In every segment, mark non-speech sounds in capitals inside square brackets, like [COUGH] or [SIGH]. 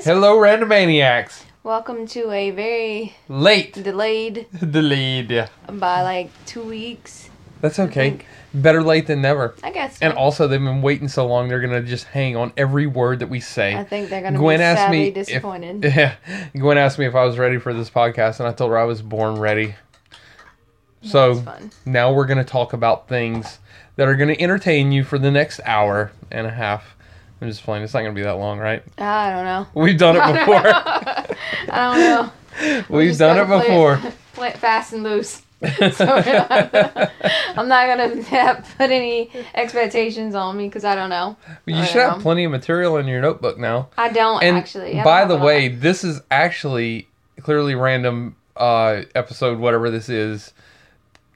guys. Hello, Randomaniacs. Welcome to a very Late. delayed [LAUGHS] Delayed. Yeah. by like two weeks. That's okay. Better late than never. I guess. And also, they've been waiting so long, they're going to just hang on every word that we say. I think they're gonna Gwen be asked sadly me if- disappointed. [LAUGHS] Yeah. Gwen asked me if I was ready for this podcast, and I told her I was born ready. So now we're going to talk about things that are going to entertain you for the next hour and a half. I'm just playing. It's not going to be that long, right? I don't know. We've done it before. [LAUGHS] I don't know. [LAUGHS] We We've done it play before. [LAUGHS] Play it fast and loose. So have to- I'm not gonna have, put any expectations on me because I don't know. you should don't have know. plenty of material in your notebook now. I don't And actually. I by don't the way, this is actually clearly random uh, episode, whatever this is,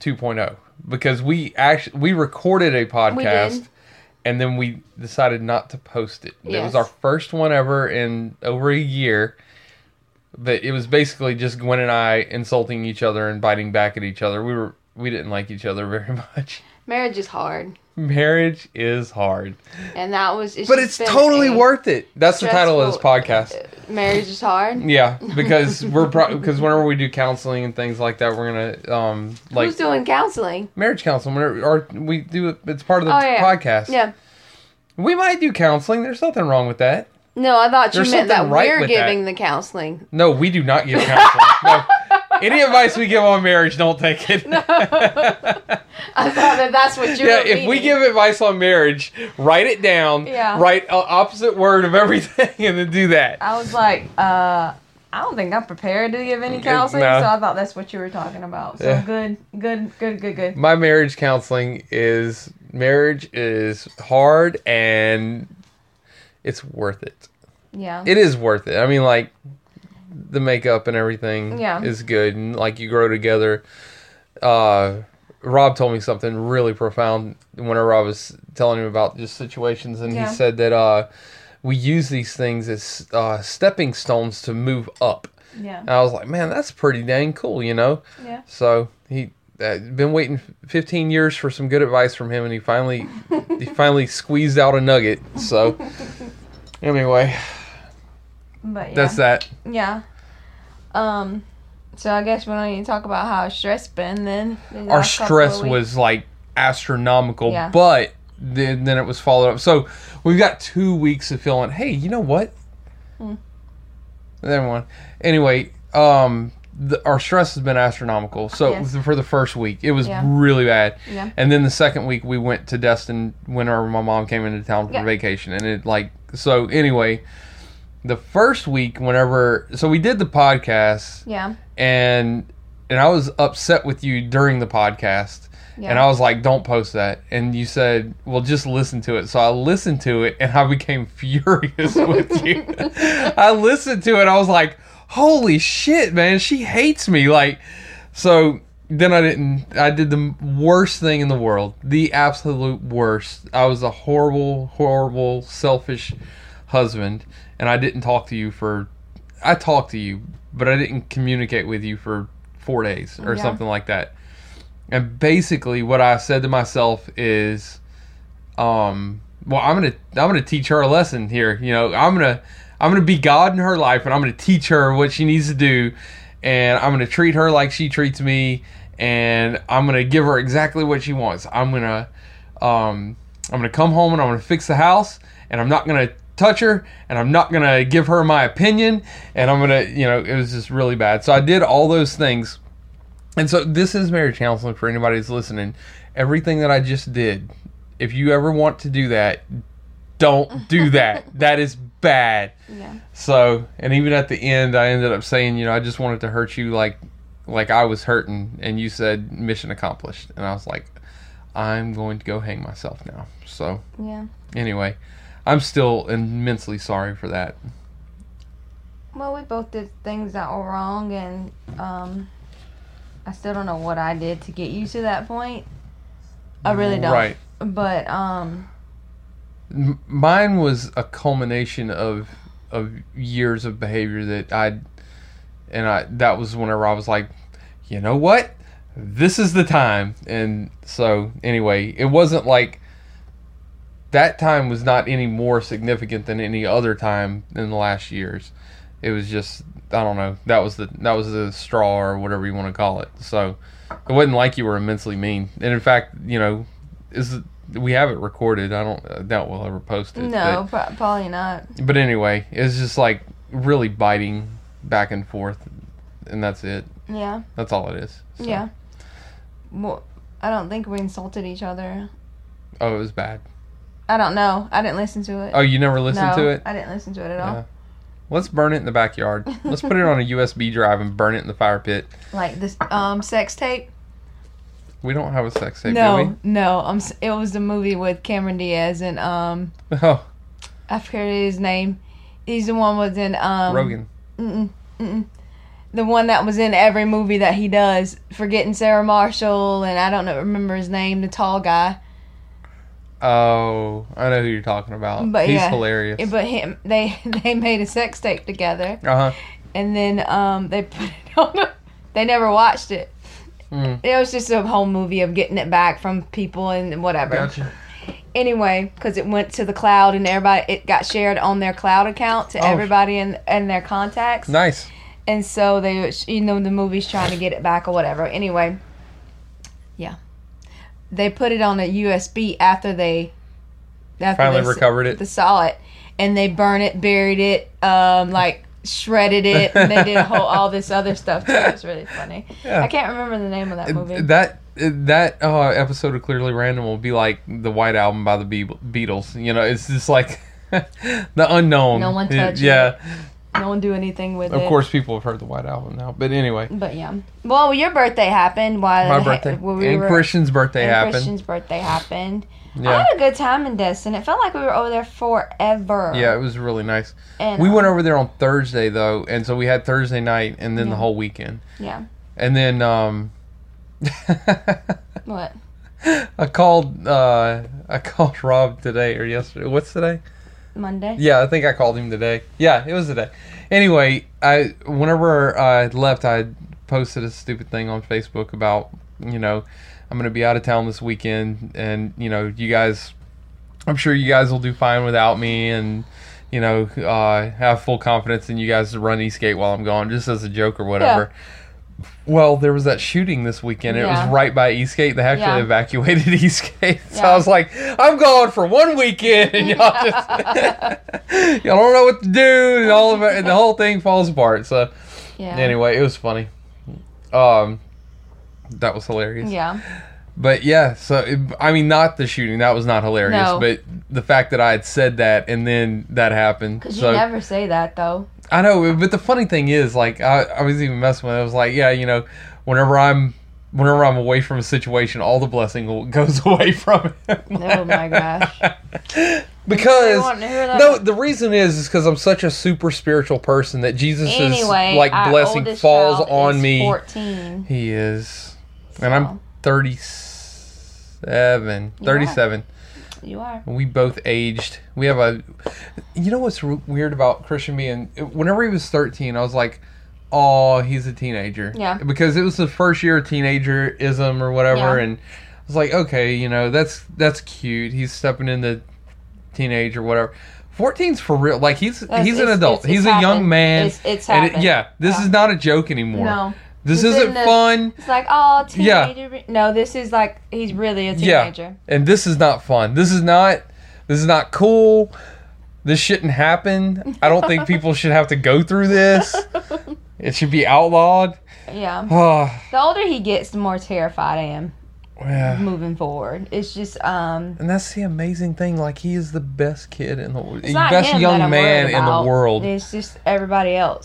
2.0, because we actually we recorded a podcast. And then we decided not to post it. It was our first one ever in over a year. But it was basically just Gwen and I insulting each other and biting back at each other. We were we didn't like each other [LAUGHS] very much. marriage is hard, Marriage is hard, and that was. It's but it's totally a worth it. That's the title of this podcast. uh, Marriage is hard. Yeah, [LAUGHS] because we're pro- because whenever we do counseling and things like that, we're gonna um like Who's doing counseling? marriage counseling. Whenever, or we do it, it's part of the Oh, yeah. podcast. Yeah. we might do counseling. There's nothing wrong with that. No, I thought you There's meant that right we're with giving the counseling. No, we do not give counseling. [LAUGHS] no. Any advice we give on marriage, don't take it. no. [LAUGHS] I thought that that's what you yeah, if we give advice on marriage, write it down. Yeah. Write a opposite word of everything, [LAUGHS] and then do that. I was like, uh, I don't think I'm prepared to give any counseling, no. so I thought that's what you were talking about. So Yeah. good, good, good, good, good. my marriage counseling is marriage is hard and it's worth it. Yeah. It is worth it. I mean, like the makeup and everything Yeah. is good, and like you grow together. Uh, Rob told me something really profound whenever I was telling him about just situations, and Yeah. he said that uh, we use these things as uh, stepping stones to move up. yeah. And I was like, man, that's pretty dang cool, you know. Yeah. So he uh, been waiting 15 years for some good advice from him, and he finally he [LAUGHS] finally squeezed out a nugget. So [LAUGHS] anyway, But yeah. that's that. Yeah. Um. So I guess we don't need to talk about how stress been then. Our stress was like astronomical, Yeah. but then, then it was followed up. So we've got two weeks of feeling. Hey, you know what? Hmm. Then one. Anyway, um, the, our stress has been astronomical. So Yes. for the first week, it was Yeah. really bad. Yeah. And then the second week, we went to Destin whenever my mom came into town for Yeah. vacation, and it like so. Anyway, the first week, whenever so we did the podcast, Yeah. and and I was upset with you during the podcast. Yeah. And I was like, "Don't post that." And you said, "Well, just listen to it." So I listened to it, and I became [LAUGHS] furious with you. [LAUGHS] I listened to it. I was like, "Holy shit, man! She hates me!" Like, so then I didn't. I did the worst thing in the world. The absolute worst. I was a horrible, horrible, selfish husband, and I didn't talk to you for. I talked to you, but I didn't communicate with you for four days or Yeah. something like that. And basically, what I said to myself is, um, well, I'm gonna I'm gonna teach her a lesson here. You know, I'm gonna I'm gonna be God in her life, and I'm gonna teach her what she needs to do, and I'm gonna treat her like she treats me, and I'm gonna give her exactly what she wants. I'm gonna um, I'm gonna come home and I'm gonna fix the house, and I'm not gonna touch her, and I'm not gonna give her my opinion, and I'm gonna you know it was just really bad. So I did all those things. And so this is marriage counseling for anybody who's listening. Everything that I just did, if you ever want to do that, don't do [LAUGHS] that. that is bad. Yeah. So, and even at the end, I ended up saying, you know, I just wanted to hurt you like, like I was hurting, and you said mission accomplished, and I was like, I'm going to go hang myself now. So Yeah. anyway, I'm still immensely sorry for that. Well, we both did things that were wrong, and um, I still don't know what I did to get you to that point. I really don't. Right. But um, M- mine was a culmination of of years of behavior that I and I that was whenever I was like, you know what, this is the time. And so anyway, it wasn't like that time was not any more significant than any other time in the last years. It was just I don't know. That was the that was the straw or whatever you want to call it. So it wasn't like you were immensely mean. And in fact, you know, is we have it recorded. I don't I doubt we'll ever post it. No, pro- probably not. But, but anyway, it's just like really biting back and forth, and that's it. Yeah. That's all it is. So- Yeah. Well, I don't think we insulted each other. Oh, it was bad. I don't know. I didn't listen to it. Oh, you never listened no, to it? I didn't listen to it at all. Yeah. Let's burn it in the backyard. Let's put it on a [LAUGHS] USB drive and burn it in the fire pit. Like this um sex tape. We don't have a sex tape, no, no. Um, it was the movie with Cameron Diaz and um? [LAUGHS] Oh, I forget his name. He's the one was in um Rogan. Mm-mm, mm-mm. The one that was in every movie that he does, forgetting Sarah Marshall and I don't know remember his name, the tall guy. Oh, I know who you're talking about. But He's yeah, hilarious. But him, they [LAUGHS] they made a sex tape together, Uh huh. and then um they put it on. A, they never watched it. Mm. It was just a whole movie of getting it back from people and whatever. Gotcha. Anyway, because it went to the cloud and everybody, it got shared on their cloud account to Oh. everybody and and their contacts. Nice. And so they, you know, the movie's trying to get it back or whatever. Anyway, yeah, they put it on a USB after they after Finally they s- recovered it. They saw it, and they burned it, buried it, um, like shredded it, and they did a whole all this other stuff. Too. It was really funny. Yeah. I can't remember the name of that movie. That that uh, episode of Clearly Random will be like the White Album by the Be- Beatles. You know, it's just like [LAUGHS] the unknown. No one It- touched Yeah, no one do anything with of it. course, people have heard the White Album now. But anyway, But yeah. Well, your birthday happened while my birthday [LAUGHS] when we and were- Christian's birthday and happened. Christian's birthday happened. Yeah. I had a good time in Destin. It felt like we were over there forever. yeah, it was really nice. And We um, went over there on Thursday though, and so we had Thursday night and then the whole weekend, Yeah. and then um. [LAUGHS] What? I called uh I called Rob today or yesterday. What's today? Monday. Yeah, I think I called him today. Yeah, it was today. Anyway, I whenever I left, I posted a stupid thing on Facebook about you know I'm gonna be out of town this weekend, and you know you guys, I'm sure you guys will do fine without me, and you know uh, have full confidence in you guys to run Eastgate while I'm gone, just as a joke or whatever. Well, there was that shooting this weekend. It was right by Eastgate. They actually Yeah. evacuated [LAUGHS] Eastgate. So Yeah. I was like, I'm gone for one weekend, and [LAUGHS] y'all just [LAUGHS] y'all don't know what to do, and all of it, and the whole thing falls apart. So Yeah. anyway, it was funny. Um, that was hilarious. Yeah. But yeah, so it, I mean, not the shooting. That was not hilarious. No. But the fact that I had said that and then that happened. Because So you never say that though. I know, but the funny thing is, like, I, I was even messing with. it. I was like, yeah, you know, whenever I'm, whenever I'm away from a situation, all the blessing will- [LAUGHS] goes away from it. Oh my gosh. [LAUGHS] because wanting to hear that? no, the reason is is because I'm such a super spiritual person that Jesus Anyway, is like our blessing oldest falls child on is me. Fourteen. He is, and I'm 37, You 37. You are. We both aged. We have a. You know what's r- weird about Christian being? Whenever he was 13, I was like, "Oh, he's a teenager." Yeah. Because it was the first year of teenagerism or whatever, Yeah. and I was like, "Okay, you know, that's that's cute. He's stepping into teenage or whatever." 14's for real. Like he's That's- he's an adult. it's- he's it's a young man. It's- it's and it- yeah, this Yeah. is not a joke anymore. No. This isn't isn't fun. It's like, oh, teenager. Yeah. No, this is like he's really a teenager. Yeah. And this is not fun. This is not this is not cool. This shouldn't happen. I don't think people should have to go through this. [LAUGHS] It should be outlawed. Yeah. Oh, [SIGHS] The older he gets, the more terrified I am yeah. moving forward. It's just um And that's the amazing thing. Like he is the best kid in the world, best young man in the world. It's just everybody else.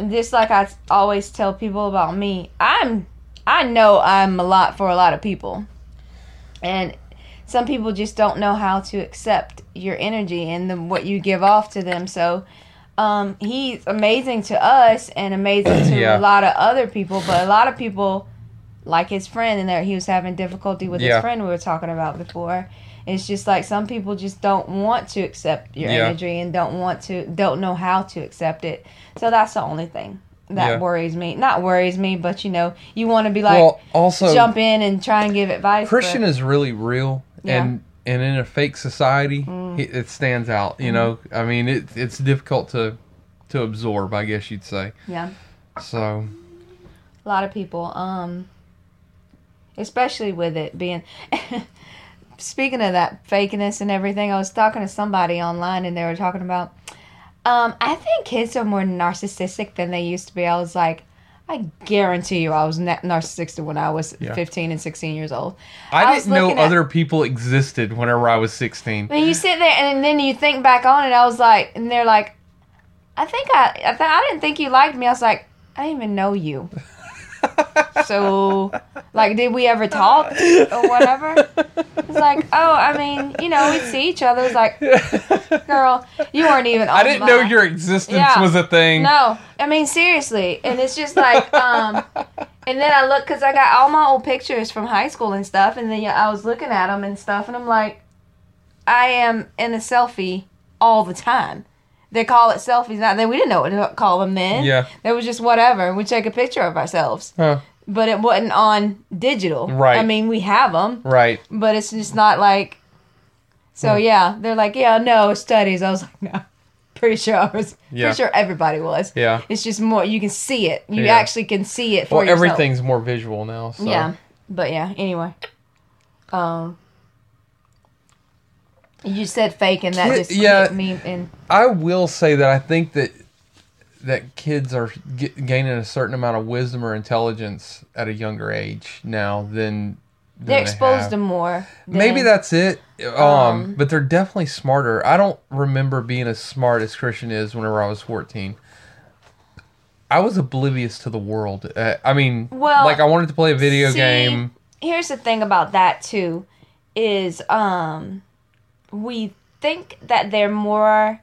Just like I always tell people about me, I'm I know I'm a lot for a lot of people. And some people just don't know how to accept your energy and the, what you give off to them. So um, he's amazing to us and amazing to [CLEARS THROAT] Yeah. a lot of other people, but a lot of people like his friend and there he was having difficulty with Yeah. his friend we were talking about before. It's just like some people just don't want to accept your Yeah. energy and don't want to don't know how to accept it. So that's the only thing that Yeah. worries me. Not worries me, but you know, you want to be like well, also jump in and try and give advice. Christian but, is really real, Yeah. and and in a fake society, Mm. it, it stands out. You know, I mean, it, it's difficult to to absorb. I guess you'd say. Yeah. So A lot of people, um, especially with it being. [LAUGHS] Speaking of that fakeness and everything, I was talking to somebody online and they were talking about. Um, I think kids are more narcissistic than they used to be. I was like, I guarantee you, I was na- narcissistic when I was Yeah. 15 and 16 years old. I, I didn't know at- other people existed whenever I was sixteen. I mean, you sit there and then you think back on it. I was like, and they're like, I think I, I, th- I didn't think you liked me. I was like, I didn't even know you. So, like, did we ever talk or whatever? It's like, oh, I mean, you know, we'd see each other. It's like, girl, you weren't even. I didn't my- know your existence Yeah. was a thing. No, I mean seriously, and it's just like, um, and then I look because I got all my old pictures from high school and stuff, and then I was looking at them and stuff, and I'm like, I am in a selfie all the time. They call it selfies now. Then we didn't know what to call them then. Yeah. It was just whatever. We take a picture of ourselves, Huh. but it wasn't on digital. Right. I mean, we have them, Right. but it's just not like. So Hmm. yeah, they're like, yeah, no studies. I was like, no. Pretty sure I was. Yeah. Pretty sure everybody was. Yeah. It's just more you can see it. You Yeah. actually can see it for Well, yourself. everything's more visual now. So. Yeah. But yeah, anyway. Um you said fake and that Kid- just yeah. me and I will say that I think that that kids are get, gaining a certain amount of wisdom or intelligence at a younger age now than, than they're they exposed have. to more. Maybe that's it. Um, Um, but they're definitely smarter. I don't remember being as smart as Christian is whenever I was 14. I was oblivious to the world. Uh, I mean, Well, like I wanted to play a video see, game. here's the thing about that too is um we think that they're more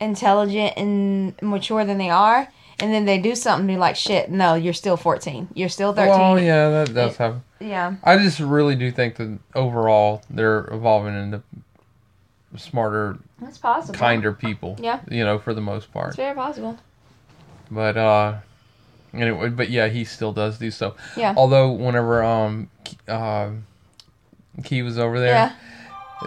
intelligent and mature than they are and then they do something and you're like shit no you're still 14 you're still 13 Well, yeah, that does happen. yeah I just really do think that overall they're evolving into smarter, that's possible kinder people. Yeah. You know, for the most part. it's very possible But uh anyway, but yeah, he still does do so. yeah Although whenever um uh, Key was over there, yeah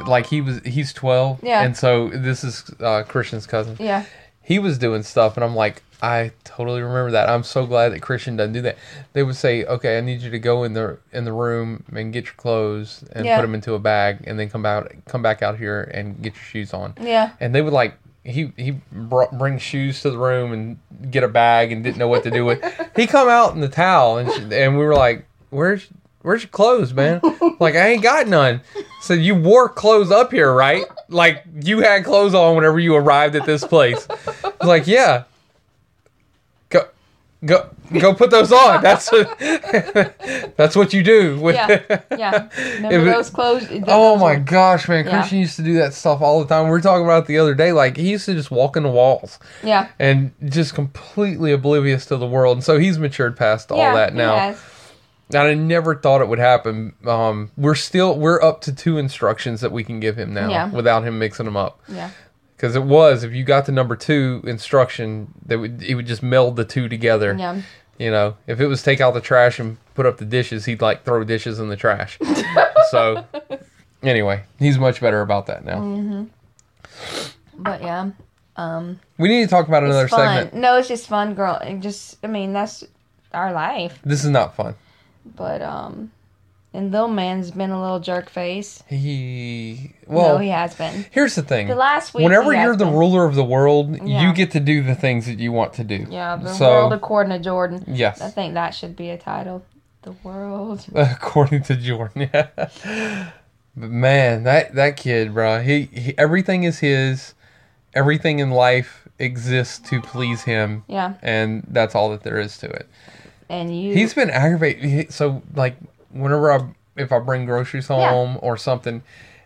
like he was he's 12 Yeah. and so this is uh Christian's cousin. yeah He was doing stuff and I'm like I totally remember that. I'm so glad that Christian doesn't do that. They would say, "Okay, I need you to go in the in the room and get your clothes and Yeah. put them into a bag and then come out come back out here and get your shoes on." yeah And they would like he he brought, bring shoes to the room and get a bag and didn't know what to do with. [LAUGHS] he come out in the towel and she, and we were like, "Where's where's your clothes, man?" like I ain't got none. So you wore clothes up here, right? Like you had clothes on whenever you arrived at this place. Like, "Yeah." Go go go put those on. That's what, [LAUGHS] that's what you do. With, Yeah, yeah. Remember it- those clothes? Oh my were- gosh, man! Yeah. Christian used to do that stuff all the time. We were talking about it the other day. Like he used to just walk in the walls Yeah, and just completely oblivious to the world. And so he's matured past all yeah. that he now. And I never thought it would happen. Um, we're still we're up to two instructions that we can give him now Yeah. without him mixing them up. Yeah, Because it was if you got the number two instruction, that would it would just meld the two together. yeah. You know, if it was take out the trash and put up the dishes, he'd like throw dishes in the trash. [LAUGHS] so, anyway, he's much better about that now. Mm. But yeah, um, We need to talk about another fun. segment. No, it's just fun, girl. Just, I mean, that's our life. This is not fun. But um, and little man's been a little jerk face. He well, no, he has been. here's the thing. The last week. Whenever you're the been. ruler of the world, Yeah. you get to do the things that you want to do. Yeah, the So- world according to Jordan. Yes, I think that should be a title. The world. [LAUGHS] according to Jordan. [LAUGHS] Yeah. But man, that that kid, bro, he, he everything is his. Everything in life exists to please him, Yeah, and that's all that there is to it. And you. He's been aggravated. So like, whenever I if I bring groceries Yeah. home or something,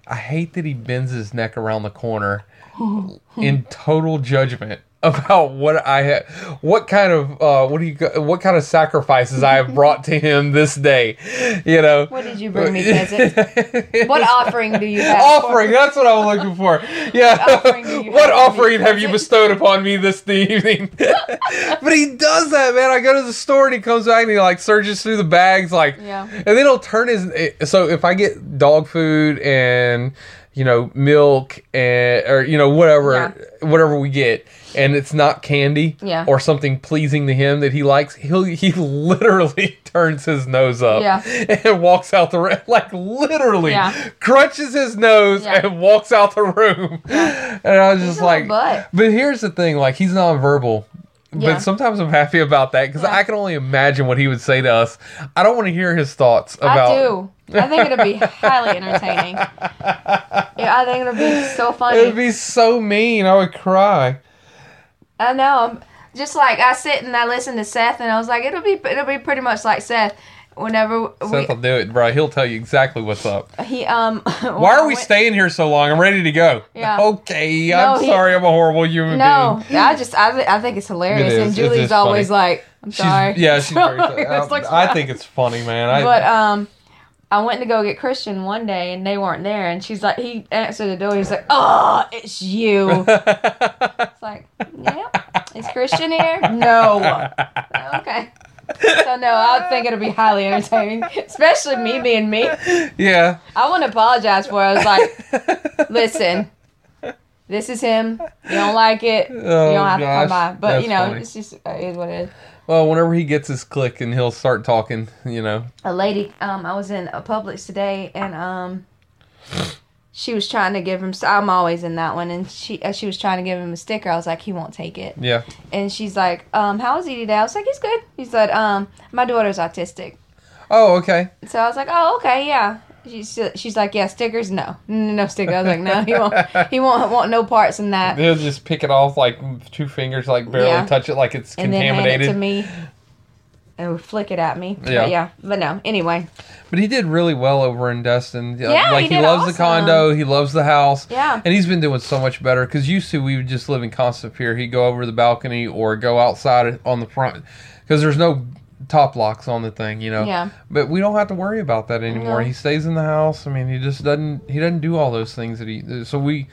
I hate that he bends his neck around the corner [LAUGHS] in total judgment about what I have, what kind of uh, what do you what kind of sacrifices I have brought to him this day. You know, What did you bring me, peasant? [LAUGHS] What offering do you have? offering? That's what I'm looking for. Yeah, offering you what have offering have you bestowed upon me this evening? [LAUGHS] but he does that, man. I go to the store and he comes back and he like searches through the bags, like, Yeah. and then he'll turn his. So if I get dog food and you know milk and or you know whatever whatever we get and it's not candy Yeah. or something pleasing to him that he likes he'll he [LAUGHS] literally [LAUGHS] turns his nose up Yeah. [LAUGHS] and walks out the room like literally Yeah. crunches his nose Yeah. and walks out the room and i was just a like but here's the thing like he's nonverbal Yeah. but sometimes I'm happy about that because Yeah. I can only imagine what he would say to us. I don't want to hear his thoughts about. I think it'll be highly entertaining. Yeah, I think it'll be so funny. It would be so mean. I would cry. I know. I'm just like I sit and I listen to Seth, and I was like, it'll be it'll be pretty much like Seth. Whenever Seth we, will do it, bro. He'll tell you exactly what's up. he um. [LAUGHS] Why are we staying here so long? I'm ready to go. Yeah. Okay. No, I'm he- sorry. I'm a horrible human No, being. No, I just I, I think it's hilarious, It and Julie's always funny. like, I'm She's, sorry. yeah, she's very. [LAUGHS] I, I think it's funny, man. I, But um, I went to go get Christian one day, and they weren't there, and she's like, he answered the door. He's like, "Oh, it's you." [LAUGHS] It's like, yeah, is Christian here? No. [LAUGHS] Oh, okay. So no, I think it'll be highly entertaining, especially me being me. yeah. I want to apologize for. It. I was like, listen, this is him. You don't like it. you Oh, don't have to come by. But That's you know, funny. it's just it is what it is. Well, whenever he gets his click and he'll start talking, you know. a lady um i was in a publix today and um she was trying to give him i'm always in that one and she she was trying to give him a sticker i was like he won't take it Yeah. and she's like um how is he today i was like he's good he said um my daughter's autistic Oh, okay. so i was like oh okay yeah she's, she's like yeah stickers no no, stickers. i was like no he won't he won't want no parts in that He'll just pick it off like two fingers, like barely Yeah. touch it, like it's and then hand it contaminated. to me and flick it at me Yeah. but yeah but no anyway But he did really well over in Destin. Yeah, like he he, loves the condo, he loves the house. Yeah. And he's been doing so much better because used to we would just live in constant fear. He'd go over the balcony or go outside on the front because there's no top locks on the thing, you know. Yeah. But we don't have to worry about that anymore. No. He stays in the house. I mean, he just doesn't he doesn't do all those things that he so we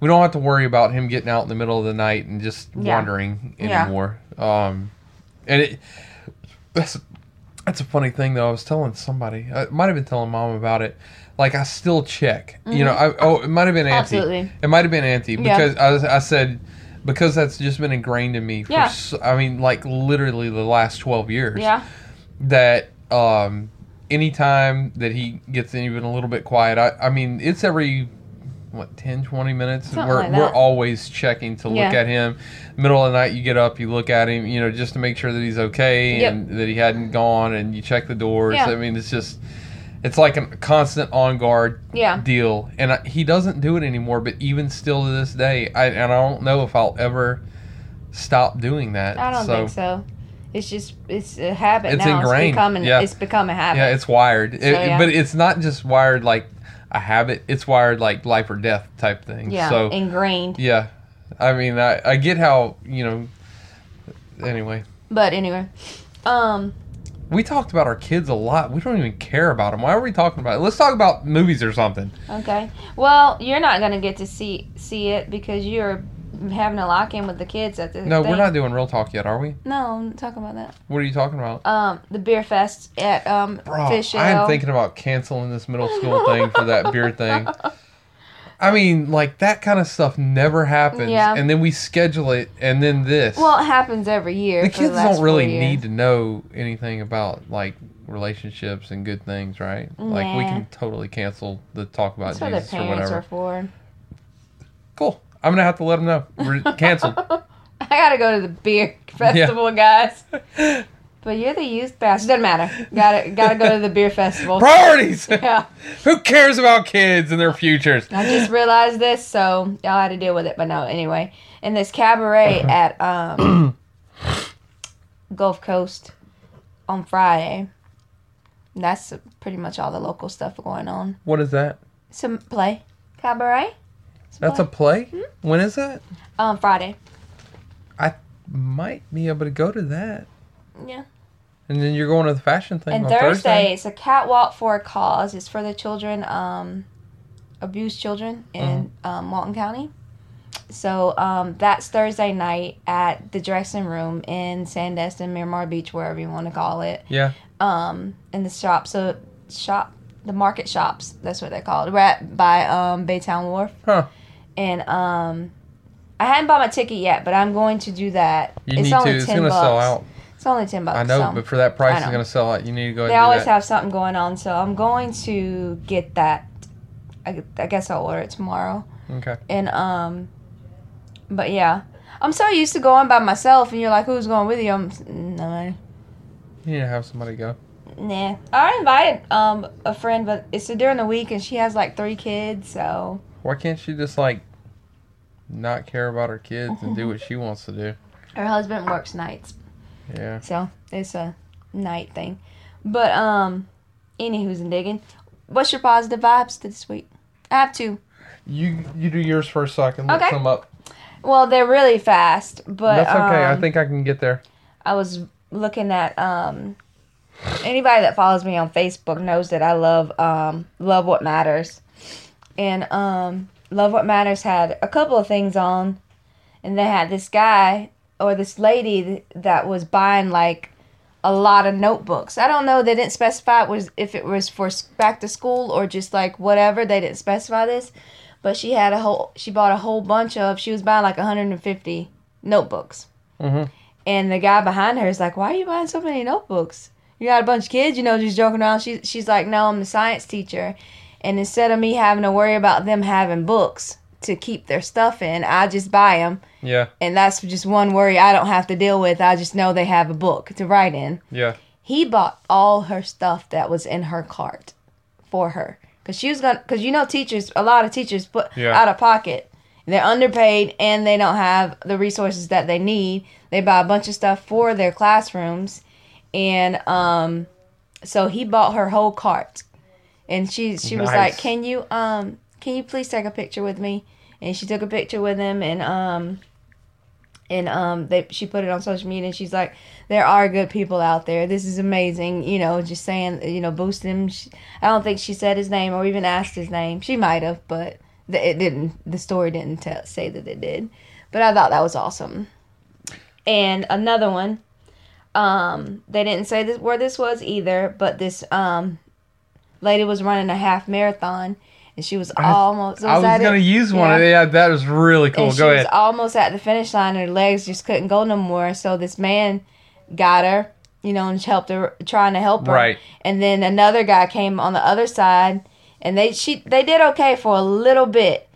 we don't have to worry about him getting out in the middle of the night and just Yeah. wandering Yeah. anymore. Um and it that's that's a funny thing though. I was telling somebody, I might have been telling mom about it. Like I still check. You know, I oh it might have been Auntie. Mm-hmm. Absolutely. It might have been Auntie Yeah. because I, I said because that's just been ingrained in me. For Yeah. so, I mean, like literally the last twelve years. yeah That um, anytime that he gets even a little bit quiet, I I mean it's every what 10 20 minutes Something we're like we're always checking to look Yeah. at him middle of the night you get up you look at him you know just to make sure that he's okay Yep. and that he hadn't gone and you check the doors Yeah. i mean it's just it's like a constant on guard yeah deal and I, he doesn't do it anymore but even still to this day I, and i don't know if i'll ever stop doing that I don't so think so. It's just it's a habit It's now. ingrained, It's becoming yeah. it's become a habit. yeah it's wired It- yeah. but it's not just wired like a habit it's wired like life or death type thing yeah, so ingrained. yeah i mean I, I get how you know anyway But anyway, um, we talked about our kids a lot we don't even care about them why are we talking about it let's talk about movies or something okay. Well, you're not gonna get to see see it because you're having a lock in with the kids at the. no thing. we're not doing real talk yet are we No, I'm not talking about that. what are you talking about Um, the beer fest at um Bro, Fish I am thinking about canceling this middle school thing for that beer thing. [LAUGHS] I mean, like that kind of stuff never happens, Yeah. and then we schedule it, and then this. Well, it happens every year. the kids last don't really need to know anything about like relationships and good things, right? Like we can totally cancel the talk about That's what Jesus or whatever. are for. Cool. I'm gonna have to let them know. We're [LAUGHS] canceled. I gotta go to the beer [LAUGHS] festival, guys. [LAUGHS] But you're the youth pastor. Doesn't matter. Gotta gotta go to the beer festival. [LAUGHS] Priorities. [LAUGHS] Yeah. Who cares about kids and their futures? I just realized this, so y'all had to deal with it. But no, anyway, in this cabaret at um, [CLEARS THROAT] Gulf Coast on Friday, that's pretty much all the local stuff going on. What is that? Some play cabaret. Some That's a play. play. When is that? um Friday. I might be able to go to that. Yeah. And then you're going to the fashion thing And on Thursday, Thursday. it's a catwalk for a cause. It's for the children, um, abused children in Mm-hmm. um, Walton County. So um, that's Thursday night at the dressing room in Sandestin, Miramar Beach, wherever you want to call it. Yeah. Um, in the shop. So shop, the market shops. That's what they call it. We're at by um, Baytown Wharf. Huh. And um, I hadn't bought my ticket yet, but I'm going to do that. You it's need only to. It's 10 going to bucks. sell out. It's only ten bucks. I know, so. but for that price, it's going to sell out. You need to go They and always have something going on, so I'm going to get that. I, I guess I'll order it tomorrow. Okay. And um, but yeah, I'm so used to going by myself, and you're like, "Who's going with you?" I'm no, You need to have somebody go. nah. I invited um a friend, but it's during the week, and she has like three kids, so Why can't she just like not care about her kids and do what she wants to do? her husband works nights, Yeah. so it's a night thing. But um, anywho's and digging. What's your positive vibes this week? I have two. You you do yours first so I can look Okay. some up. Well, they're really fast, but That's okay. I um, think I can get there. I was looking at um anybody that follows me on Facebook knows that I love um love what matters. And um love what matters had a couple of things on and they had this guy or this lady that was buying like a lot of notebooks. I don't know they didn't specify it was if it was for back to school or just like whatever. They didn't specify this. But she had a whole she bought a whole bunch of she was buying like 150 notebooks. hmm And the guy behind her is like, "Why are you buying so many notebooks? You got a bunch of kids, you know, just joking around." She, she's like, "No, I'm the science teacher, and instead of me having to worry about them having books to keep their stuff in, I just buy them, Yeah. and that's just one worry I don't have to deal with. I just know they have a book to write in." Yeah. He bought all her stuff that was in her cart for her because she was gonna. Because you know, teachers, a lot of teachers put Yeah. out of pocket. They're underpaid and they don't have the resources that they need. They buy a bunch of stuff for their classrooms, and um, so he bought her whole cart. And she she was like, "Can you um can you please take a picture with me?" And she took a picture with him, and um and um they she put it on social media and she's like there are good people out there. This is amazing. You know just saying you know boost him. She, i don't think she said his name or even asked his name. She might have but th- it didn't the story didn't tell, say that it did. But i thought that was awesome. And another one um they didn't say this where this was either but this um lady was running a half marathon and she was almost I was at it? gonna use one. Yeah. of Yeah, that was really cool. And she Go was ahead. almost at the finish line, her legs just couldn't go no more. So this man got her, you know, and helped her, trying to help her. Right. And then another guy came on the other side, and they she they did okay for a little bit,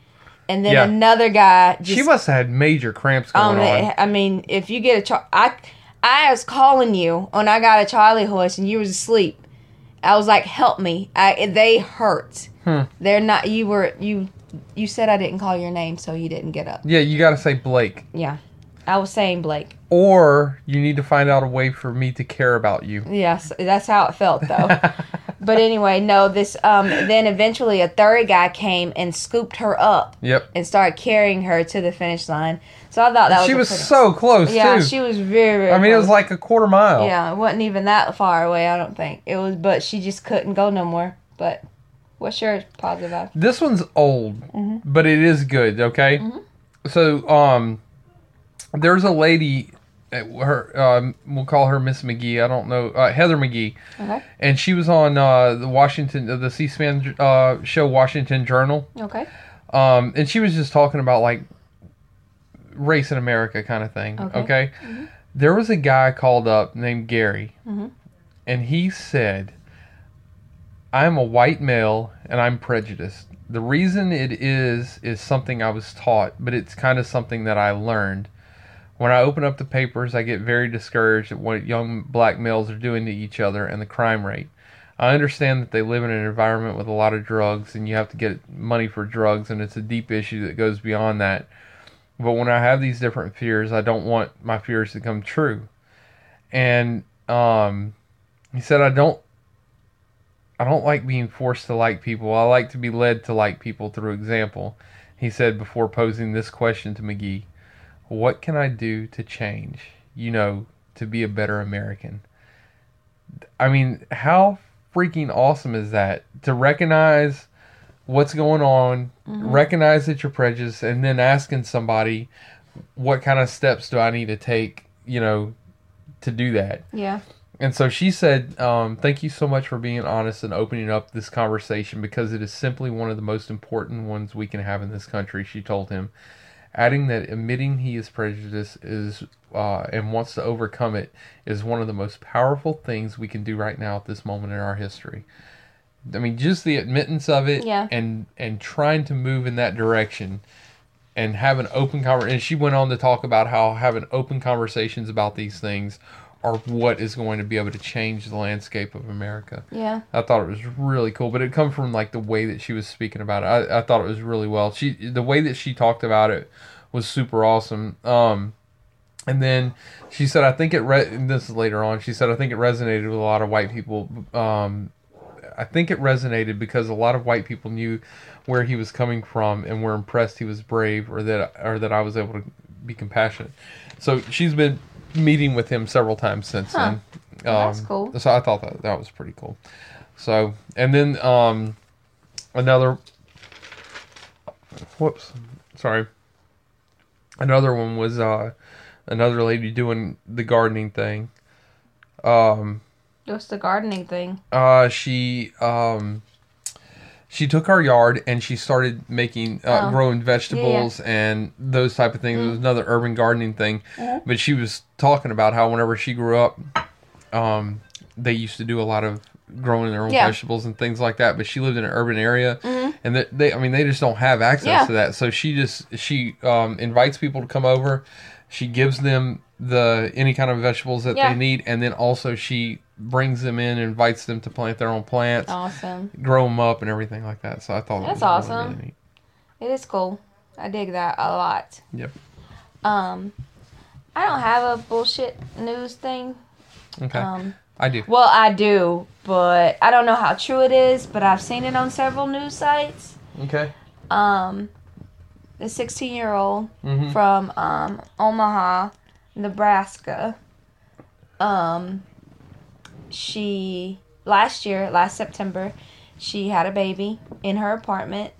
and then Yeah. another guy just. She must have had major cramps um, going on. I mean, if you get a char- I I was calling you when I got a Charlie horse and you was asleep. I was like, "Help me!" I they hurt. Hmm. They're not. You were you. You said I didn't call your name, so you didn't get up. Yeah, you got to say Blake, Yeah. I was saying Blake. or you need to find out a way for me to care about you. Yes, that's how it felt though. [LAUGHS] but anyway, no, this um then eventually a third guy came and scooped her up Yep. and started carrying her to the finish line. So I thought that was she was pretty- so close Yeah, too. she was very, very I mean, it was like a quarter mile. Yeah, it wasn't even that far away, I don't think. It was but she just couldn't go no more. But what's your positive vibe? This one's old, Mm-hmm. but it is good. Okay. So, um, there's a lady. uh, Her, um, we'll call her Miss McGhee. I don't know, uh, Heather McGhee, Okay. and she was on uh, the Washington, the C-SPAN uh, show, Washington Journal. Okay. Um, and she was just talking about like race in America kind of thing. Okay. Okay. There was a guy called up named Gary, Mhm. and he said, I'm a white male and I'm prejudiced. The reason it is is something I was taught, but it's kind of something that I learned. When I open up the papers, I get very discouraged at what young black males are doing to each other and the crime rate. I understand that they live in an environment with a lot of drugs and you have to get money for drugs, and it's a deep issue that goes beyond that. But when I have these different fears, I don't want my fears to come true. And um, he said, I don't I don't like being forced to like people. I like to be led to like people through example. He said before posing this question to McGhee what can I do to change? You know, to be a better American. I mean, how freaking awesome is that to recognize what's going on, mm-hmm. recognize that you're prejudiced, and then asking somebody, what kind of steps do I need to take, you know, to do that? Yeah. And so she said, um, Thank you so much for being honest and opening up this conversation because it is simply one of the most important ones we can have in this country, she told him. Adding that admitting he is prejudiced is uh, and wants to overcome it is one of the most powerful things we can do right now at this moment in our history. I mean, just the admittance of it Yeah. and and trying to move in that direction and have an open conversation. And she went on to talk about how having open conversations about these things are what is going to be able to change the landscape of America. Yeah. I thought it was really cool, but it come from like the way that she was speaking about it. I, I thought it was really well. She the way that she talked about it was super awesome. Um, and then she said, I think it. Re- this is later on. She said, I think it resonated with a lot of white people. Um, I think it resonated because a lot of white people knew where he was coming from and were impressed he was brave, or that or that I was able to be compassionate. So she's been meeting with him several times since Huh. then. Well, that's Um, cool. So I thought that that was pretty cool. So and then um, another. Whoops, sorry. Another one was uh, another lady doing the gardening thing. Um, What's the gardening thing? uh, she um, she took our yard and she started making uh, Oh. growing vegetables and those type of things. It was another urban gardening thing, but she was talking about how whenever she grew up, um, they used to do a lot of growing their own Yeah. vegetables and things like that. But she lived in an urban area, and that they, I mean, they just don't have access Yeah. to that. So she just she um, invites people to come over. She gives them the any kind of vegetables that Yeah. they need, and then also she brings them in, invites them to plant their own plants, Awesome. grow them up, and everything like that. So I thought That's that really, awesome. really. It is cool. I dig that a lot. Yep. Um, I don't have a bullshit news thing. Okay. Um, I do. well, I do, but I don't know how true it is. But I've seen it on several news sites. Okay. Um, the 16 year old Mm-hmm. from um, Omaha, Nebraska. Um, she last year, last September, she had a baby in her apartment,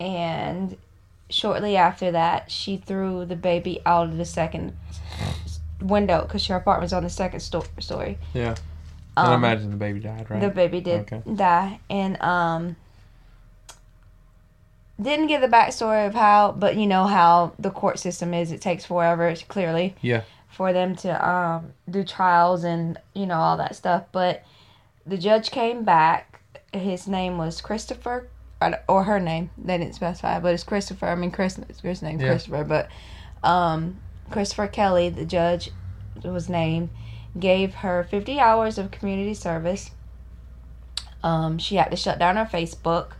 and shortly after that, she threw the baby out of the second window because her apartment's on the second sto- story. Yeah. and I Um, imagine the baby died, right? the baby did Okay. die, and um, didn't give the backstory of how, but you know how the court system is. It takes forever, It's clearly, yeah. For them to um, do trials and you know all that stuff. But the judge came back. His name was Christopher, or- her name. They didn't specify, but it's Christopher. I mean, Chris. His name's Yeah. Christopher, but um, Christopher Kelly, the judge, was named, gave her 50 hours of community service. Um, she had to shut down her Facebook.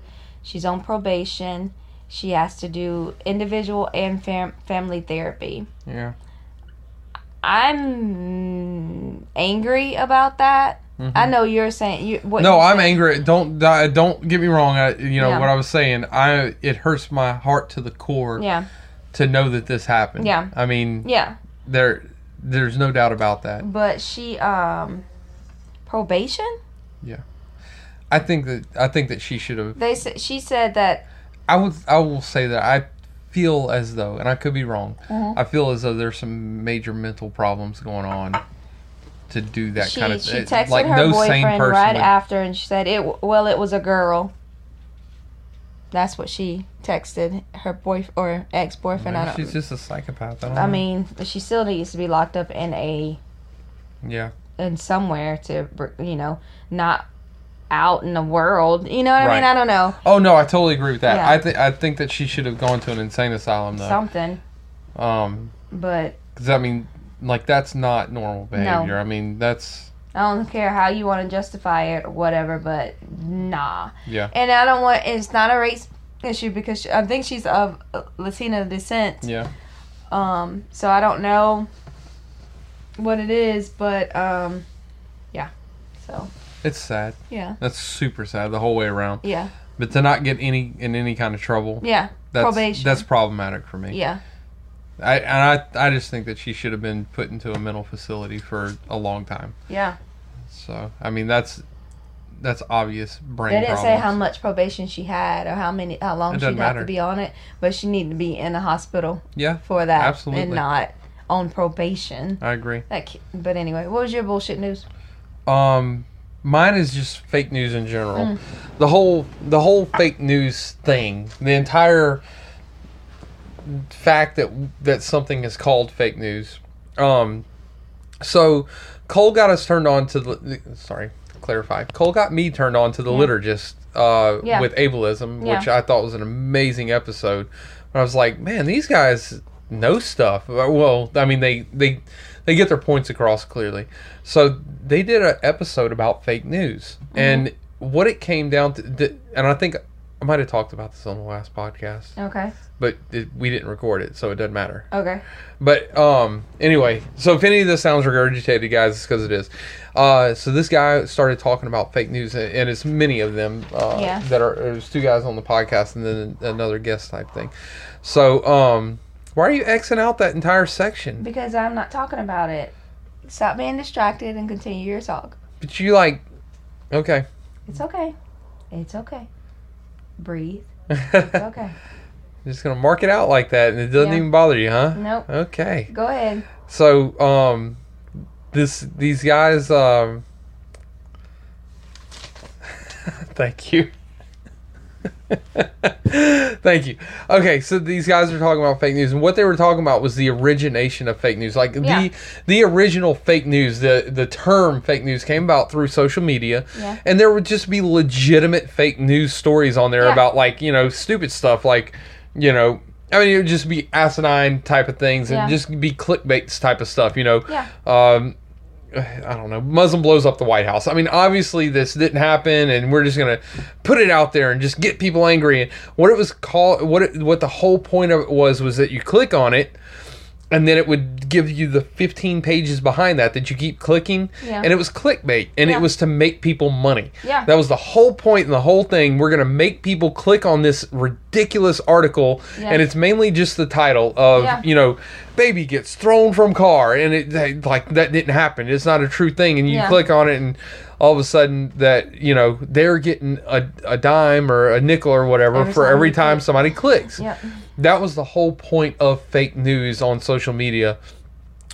She's on probation. She has to do individual and fam- family therapy. Yeah. I'm angry about that. I know you're saying you. What Mm-hmm. No, I'm saying- angry. Don't don't get me wrong. I, you know Yeah. what I was saying. I it hurts my heart to the core Yeah, to know that this happened. Yeah. I mean, yeah, there there's no doubt about that. but she um probation. Yeah. I think that I think that she should have. They said she said that I would I will say that I feel as though, and I could be wrong. Mhm. I feel as though there's some major mental problems going on to do that she kind of thing. she texted like her no sane boyfriend right would- after, and she said it. Well, it was a girl. That's what she texted her boy or ex boyfriend. I don't. she's just a psychopath. I, don't I mean, but she still needs to be locked up in a yeah, in somewhere to you know not out in the world. You know what I mean? I don't know Oh no, I totally agree with that. Yeah. I think I think that she should have gone to an insane asylum though. something, Um, but because I mean, like that's not normal behavior. I mean, that's I don't care how you want to justify it or whatever. But nah. yeah, And I don't want. It's not a race issue because she, I think she's of uh, Latina descent. yeah. Um, so I don't know what it is, but um, yeah. So It's sad. yeah, That's super sad the whole way around. yeah, But to not get any in any kind of trouble, yeah. that's Probation. that's problematic for me. Yeah, I and I I just think that she should have been put into a mental facility for a long time. Yeah. So I mean that's that's obvious brain. They didn't say how much probation she had or how many how long she'd doesn't have to be on it, but she needed to be in a hospital Yeah, for that absolutely. and not on probation. I agree. That but anyway, what was your bullshit news? Um, mine is just fake news in general. Mm. The whole the whole fake news thing, the entire fact that that something is called fake news. Um, so Cole got us turned on to the sorry, clarify. Cole got me turned on to the Yeah. liturgist uh, Yeah. with ableism, Yeah. which I thought was an amazing episode. And I was like, man, these guys know stuff. Well, I mean, they they they get their points across clearly. So they did an episode about fake news, Mm-hmm. and what it came down to, and I think I might have talked about this on the last podcast, Okay. but it, we didn't record it, so it doesn't matter. Okay. But um, anyway, so if any of this sounds regurgitated, guys, it's because it is. Uh, so this guy started talking about fake news, and it's many of them uh, Yeah. that are. There's two guys on the podcast, and then another guest type thing. So um, why are you xing out that entire section? Because I'm not talking about it. Stop being distracted and continue your talk. But you like, okay. It's okay. It's okay. Breathe. It's [LAUGHS] okay. Just gonna mark it out like that, and it doesn't Yeah. even bother you, huh? Nope. Okay. Go ahead. So, um, this these guys, um, [LAUGHS] thank you. [LAUGHS] Thank you. Okay, so these guys are talking about fake news, and what they were talking about was the origination of fake news. Like Yeah. the the original fake news, the the term fake news came about through social media, Yeah. and there would just be legitimate fake news stories on there Yeah. about like you know stupid stuff, like you know. I mean, it would just be asinine type of things, and Yeah. just be clickbait type of stuff, you know. Yeah. Um, [SIGHS] I don't know. Muslim blows up the White House. I mean, obviously this didn't happen, and we're just gonna put it out there and just get people angry. And what it was called, what it, what the whole point of it was, was that you click on it, and then it would give you the 15 pages behind that that you keep clicking, Yeah. and it was clickbait, and Yeah. it was to make people money. Yeah. That was the whole point and the whole thing. We're gonna make people click on this ridiculous article, Yeah. and it's mainly just the title of you know, baby gets thrown from car, and it like that didn't happen. It's not a true thing, and you click on it, and all of a sudden that you know they're getting a, a dime or a nickel or whatever Every for every time click. somebody clicks. Yep. That was the whole point of fake news on social media.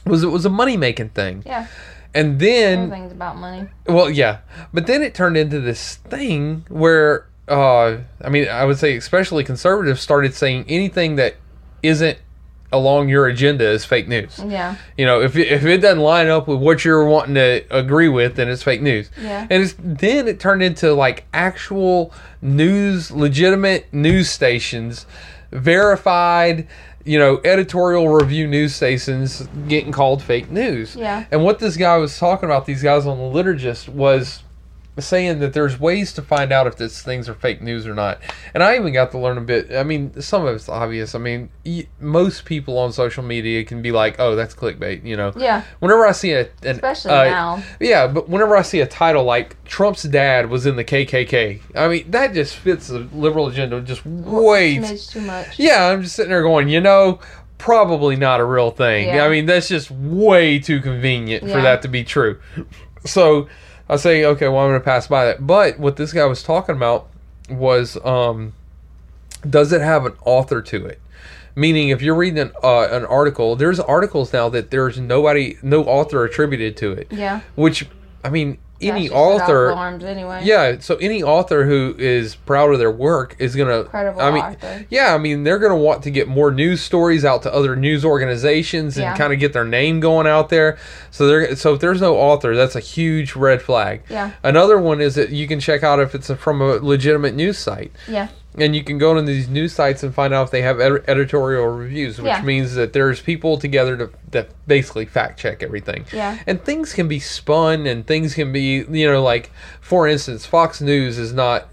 Was it was a money making thing, Yeah. and then Everything's about money. well, yeah, but then it turned into this thing where, uh, I mean, I would say especially conservatives started saying anything that isn't along your agenda is fake news. Yeah. You know, if it, if it doesn't line up with what you're wanting to agree with, then it's fake news. Yeah. And it's, then it turned into like actual news, legitimate news stations, verified, you know, editorial review news stations getting called fake news. Yeah. And what this guy was talking about, these guys on the liturgist, was saying that there's ways to find out if these things are fake news or not. And I even got to learn a bit. I mean, some of it's obvious. I mean, most people on social media can be like, "Oh, that's clickbait," you know. Yeah. Whenever I see a, an, Especially uh, now. yeah, but whenever I see a title like Trump's dad was in the KKK, I mean that just fits the liberal agenda just way. too much. yeah, I'm just sitting there going, you know, probably not a real thing. Yeah. I mean, that's just way too convenient for that to be true. So I say, okay, well, I'm going to pass by that. But what this guy was talking about was, um, does it have an author to it? Meaning, if you're reading an, uh, an article, there's articles now that there's nobody, no author attributed to it. Yeah. Which, I mean, any author, anyway. yeah. So any author who is proud of their work is gonna. Credible I mean, author. yeah. I mean, they're gonna want to get more news stories out to other news organizations and Yeah. kind of get their name going out there. So they're so if there's no author, that's a huge red flag. Yeah. Another one is that you can check out if it's a, from a legitimate news site. Yeah. And you can go to these news sites and find out if they have ed- editorial reviews, which Yeah. means that there's people together to that basically fact check everything. Yeah. And things can be spun and things can be, you know, like for instance, Fox News is not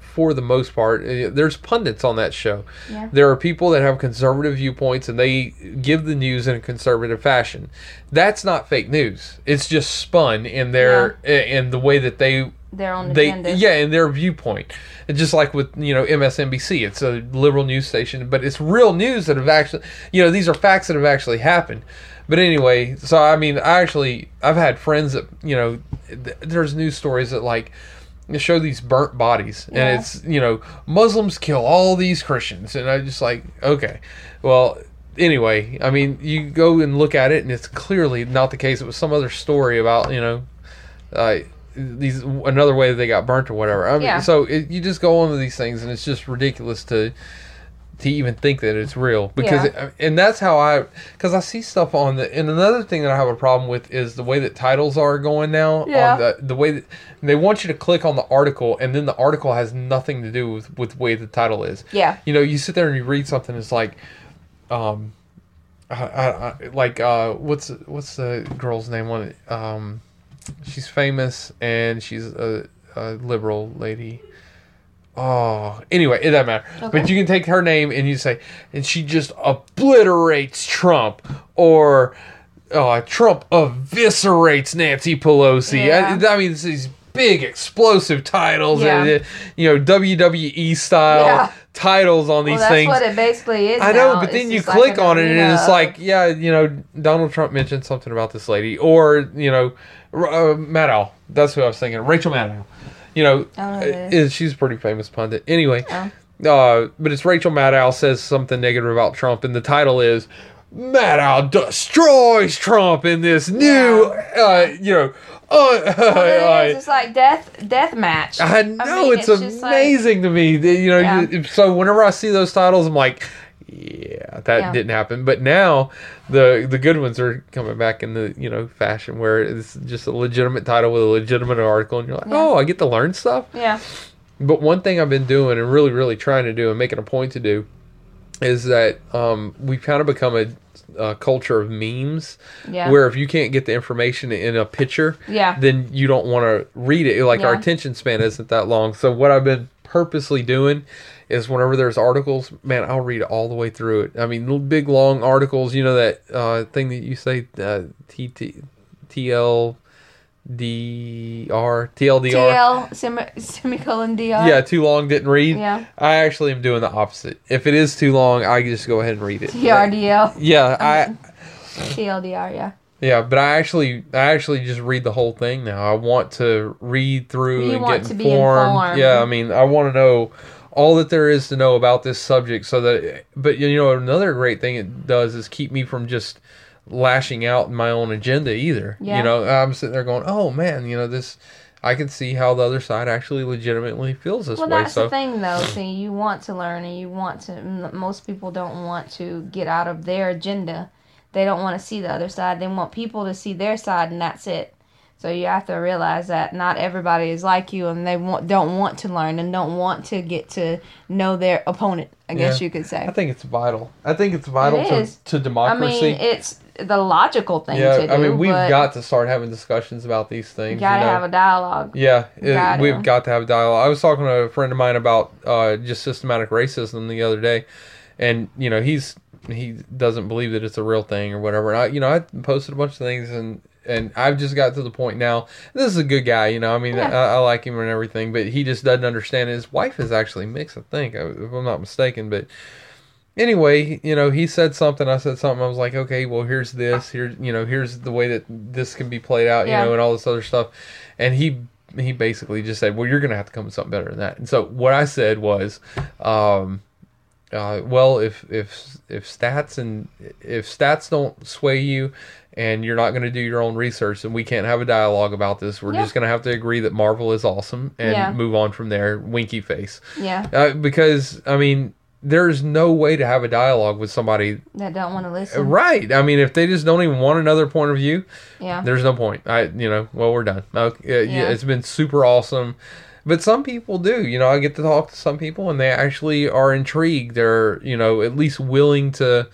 for the most part uh, there's pundits on that show. Yeah. There are people that have conservative viewpoints and they give the news in a conservative fashion. That's not fake news. It's just spun in their in the way that they their own they agenda. yeah in their viewpoint and just like with you know msnbc it's a liberal news station but it's real news that have actually you know these are facts that have actually happened but anyway so i mean i actually i've had friends that you know th- there's news stories that like show these burnt bodies and Yeah. it's you know muslims kill all these christians and i just like okay well anyway i mean you go and look at it and it's clearly not the case it was some other story about you know uh, these another way that they got burnt or whatever. I mean, Yeah. so it, you just go on with these things, and it's just ridiculous to to even think that it's real because, Yeah. it, and that's how I because I see stuff on the. And another thing that I have a problem with is the way that titles are going now. Yeah. On the the way that they want you to click on the article, and then the article has nothing to do with with the way the title is. Yeah. You know, you sit there and you read something. It's like, um, I, I, I, like uh, what's what's the girl's name on it? Um, she's famous and she's a, a liberal lady. Oh, anyway, it doesn't matter. Okay. But you can take her name and you say, and she just obliterates Trump, or uh, Trump eviscerates Nancy Pelosi. Yeah. I, I mean, it's these big explosive titles, Yeah. and, uh, you know, WWE style Yeah. Titles on these Well, that's things. what it basically is. I know, now. but It's then you just like click on it and it's like, yeah, you know, Donald Trump mentioned something about this lady, or you know, uh, Maddow. That's who I was thinking. Rachel Maddow. You know, I don't know who that uh, she's a pretty famous pundit. Anyway, Oh. uh, but it's Rachel Maddow says something negative about Trump, and the title is Maddow destroys Trump in this new, uh, you know, uh, [LAUGHS] Well, it uh. It's like death, death match. I know mean, it's, like- amazing to me. that, You know, Yeah. so whenever I see those titles, I'm like, yeah, that Yeah. didn't happen. But now the the good ones are coming back in the you know fashion where it's just a legitimate title with a legitimate article, and you're like, Yeah. oh, I get to learn stuff. yeah. But one thing I've been doing and really, really trying to do and making a point to do is that um, we've kind of become a, a culture of memes Yeah. where if you can't get the information in a picture, Yeah. then you don't want to read it. Like our attention span isn't that long. So what I've been purposely doing is whenever there's articles, man, I'll read all the way through it. I mean, big long articles. You know that uh, thing that you say, uh, TT, TL. DR TLDR. TL semi, semicolon DR. Yeah, too long didn't read. Yeah. I actually am doing the opposite. If it is too long, I just go ahead and read it. TRDL. Yeah, I TLDR. Yeah. yeah, but I actually I actually just read the whole thing now. I want to read through You and want get to be informed. informed. Yeah, I mean, I want to know all that there is to know about this subject so that but you know another great thing it does is keep me from just lashing out my own agenda either. Yeah. You know, I'm sitting there going, "Oh man, you know this I can see how the other side actually legitimately feels this Well, way." that's so the thing, though. See, you want to learn, and you want to. Most people don't want to get out of their agenda. They don't want to see the other side. They want people to see their side, and that's it. So you have to realize that not everybody is like you, and they want, don't want to learn and don't want to get to know their opponent. I guess Yeah. you could say. I think it's vital. I think it's vital It to, to I democracy. mean, it's the logical thing yeah, to do. I mean, we've got to start having discussions about these things. you gotta you know? have a dialogue. yeah, it- we've got to have a dialogue. I was talking to a friend of mine about uh, just systematic racism the other day, and you know he's he doesn't believe that it's a real thing or whatever. And I, you know, I posted a bunch of things and. And I've just got to the point now. This is a good guy, you know. I mean, Yeah. I, I like him and everything, but he just doesn't understand. His wife is actually mixed, I think, if I'm not mistaken. But anyway, you know, he said something, I said something. I was like, okay, well, here's this. Here's you know, here's the way that this can be played out, you Yeah. know, and all this other stuff. And he he basically just said, well, you're gonna have to come with something better than that. And so what I said was, um, uh, well, if if if stats and if stats don't sway you. And you're not going to do your own research, and we can't have a dialogue about this. We're Yeah. just going to have to agree that Marvel is awesome and Yeah. move on from there. Winky face. Yeah, Uh, because I mean, there's no way to have a dialogue with somebody, that don't want to listen. right? I mean, if they just don't even want another point of view, Yeah, there's no point. I, you know, well, we're done. Okay, uh, yeah, Yeah. it's been super awesome, but some people do. You know, I get to talk to some people, and they actually are intrigued. They're, you know, at least willing to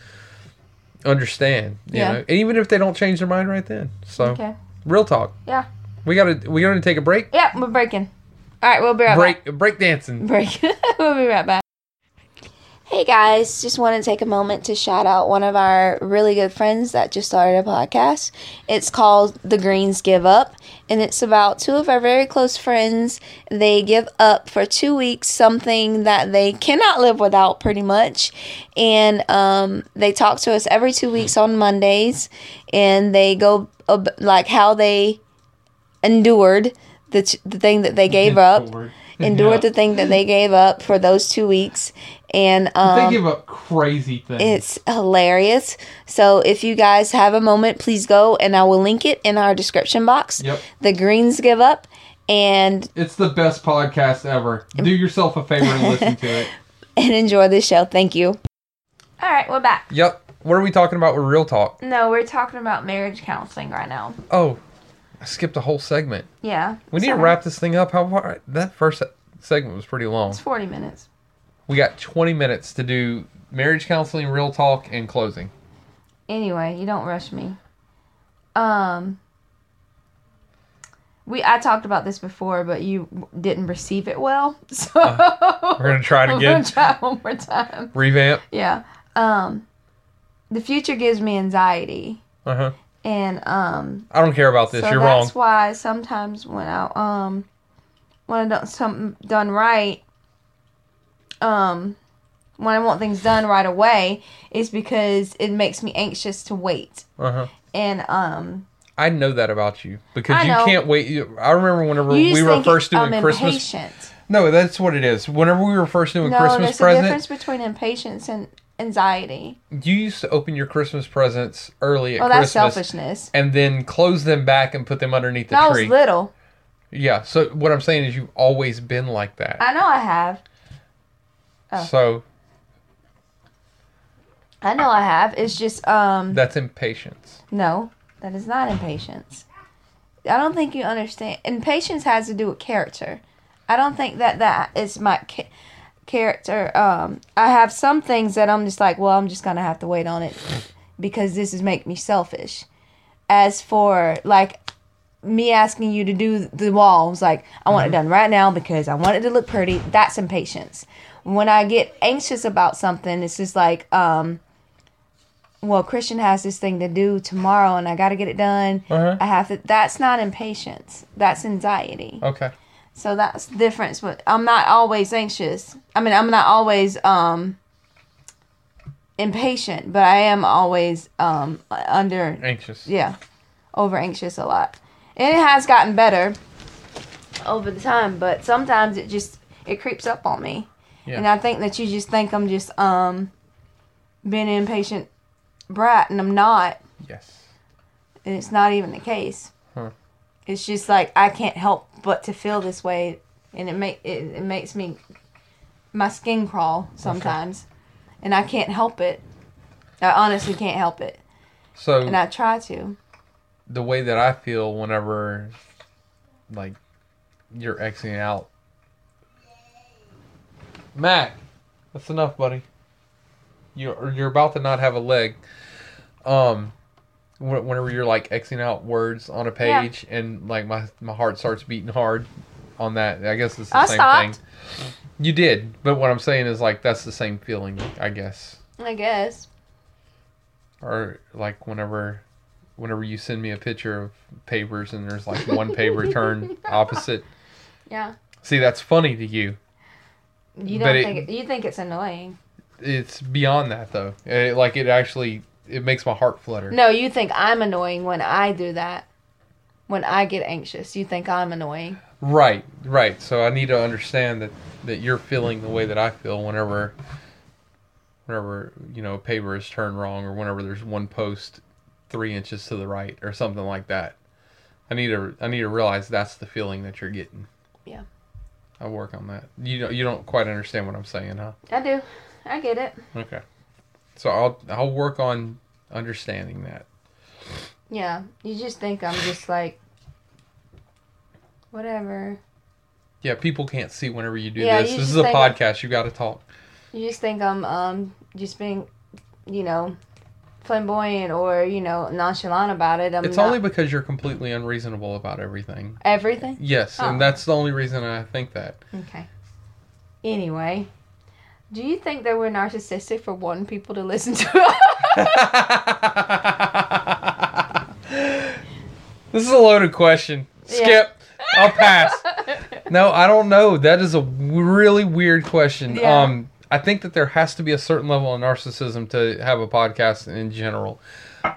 understand. You Yeah. know, and even if they don't change their mind right then. So, okay. real talk. Yeah. We gotta we gotta take a break. Yeah, we're breaking. All right, we'll be right back. Break break dancing. break. [LAUGHS] we'll be right back. Hey guys, just want to take a moment to shout out one of our really good friends that just started a podcast. It's called The Greens Give Up, and it's about two of our very close friends. They give up for two weeks something that they cannot live without, pretty much. And um, they talk to us every two weeks on Mondays, and they go ab- like how they endured the, t- the thing that they gave [LAUGHS] up endured [LAUGHS] Yeah. the thing that they gave up for those two weeks and um, they give up crazy things. it's hilarious so if you guys have a moment please go and i will link it in our description box Yep. the greens give up and It's the best podcast ever. Do yourself a favor and listen to it. [LAUGHS] and enjoy the show thank you all right we're back Yep. What are we talking about with real talk? no we're talking about marriage counseling right now Oh, I skipped a whole segment. yeah We need to wrap this thing up. How far? That first segment was pretty long. it's 40 minutes We got 20 minutes to do marriage counseling, real talk, and closing. anyway you don't rush me um we i talked about this before but you didn't receive it well [LAUGHS] so We're gonna try it [LAUGHS] again. gonna try one more time Revamp. yeah um the future gives me anxiety Uh huh. and um I don't care about this. so You're wrong. that's why sometimes when i um when i don't something done right um when i want things done right away is because it makes me anxious to wait Uh huh. and um I know that about you because you can't wait. I remember whenever we were first I'm doing Christmas. impatient. No, that's what it is. Whenever we were first doing No, Christmas there's a presents, difference between impatience and anxiety. you used to open your Christmas presents early at Oh, that's Christmas selfishness. and then close them back and put them underneath the When I was tree. little. Yeah. So what I'm saying is you've always been like that. I know I have. Oh. So I know I have. It's just um that's impatience. no, that is not impatience. I don't think you understand. Impatience has to do with character. I don't think that that is my ca- character. Um, I have some things that I'm just like, well, I'm just gonna have to wait on it because this is make me selfish. As for like me asking you to do the walls, like I want it done right now because I want it to look pretty. That's impatience. When I get anxious about something, it's just like, um, well, Christian has this thing to do tomorrow, and I got to get it done. Uh-huh. I have to. That's not impatience. That's anxiety. Okay. So that's the difference. But I'm not always anxious. I mean, I'm not always um impatient, but I am always um under Anxious. yeah, over anxious a lot. And it has gotten better over the time, but sometimes it just it creeps up on me. Yeah. And I think that you just think I'm just um being an impatient brat and I'm not. Yes. And it's not even the case. Huh. It's just like I can't help but to feel this way and it make it, it makes me my skin crawl sometimes. And I can't help it. I honestly can't help it. So And I try to. the way that I feel whenever like you're exiting out. Mac, that's enough, buddy. You're you're about to not have a leg. Um, whenever you're like Xing out words on a Yeah. page and like my my heart starts beating hard on that, I guess it's the I same stopped. thing. You did, but what I'm saying is like that's the same feeling, I guess. I guess. or like whenever whenever you send me a picture of papers and there's like one paper turned [LAUGHS] opposite Yeah. see that's funny to you You don't think it, you think it's annoying. it's beyond that though it, like it actually it makes my heart flutter No, you think I'm annoying when I do that. When I get anxious, you think I'm annoying. right right so i need to understand that that you're feeling the way that i feel whenever whenever you know a paper is turned wrong or whenever there's one post three inches to the right or something like that i need to i need to realize that's the feeling that you're getting Yeah. I'll work on that you don't you don't quite understand what i'm saying huh I do. I get it. okay so i'll i'll work on understanding that Yeah. You just think I'm just like whatever. yeah people can't see whenever you do Yeah, this you this is a podcast you got to talk You just think I'm um just being, you know, flamboyant or you know nonchalant about it. I'm it's not only because you're completely unreasonable about everything everything. yes Oh. and that's the only reason i think that Okay. Anyway, Do you think that we're narcissistic for wanting people to listen to us? [LAUGHS] this is a loaded question. Skip. I'll pass. [LAUGHS] No, I don't know. That is a really weird question. Yeah. Um, I think that there has to be a certain level of narcissism to have a podcast in general.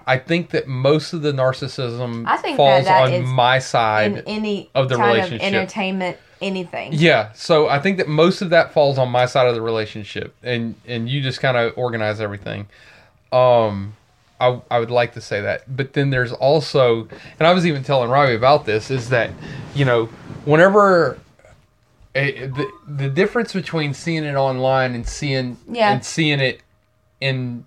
I think that most of the narcissism I think that falls that on is my side. In any of the kind relationship. of entertainment, anything. Yeah, so I think that most of that falls on my side of the relationship, and and you just kind of organize everything. Um, I I would like to say that, but then there's also, and I was even telling Robbie about this, is that you know whenever. Eh, the the difference between seeing it online and seeing Yeah. and seeing it in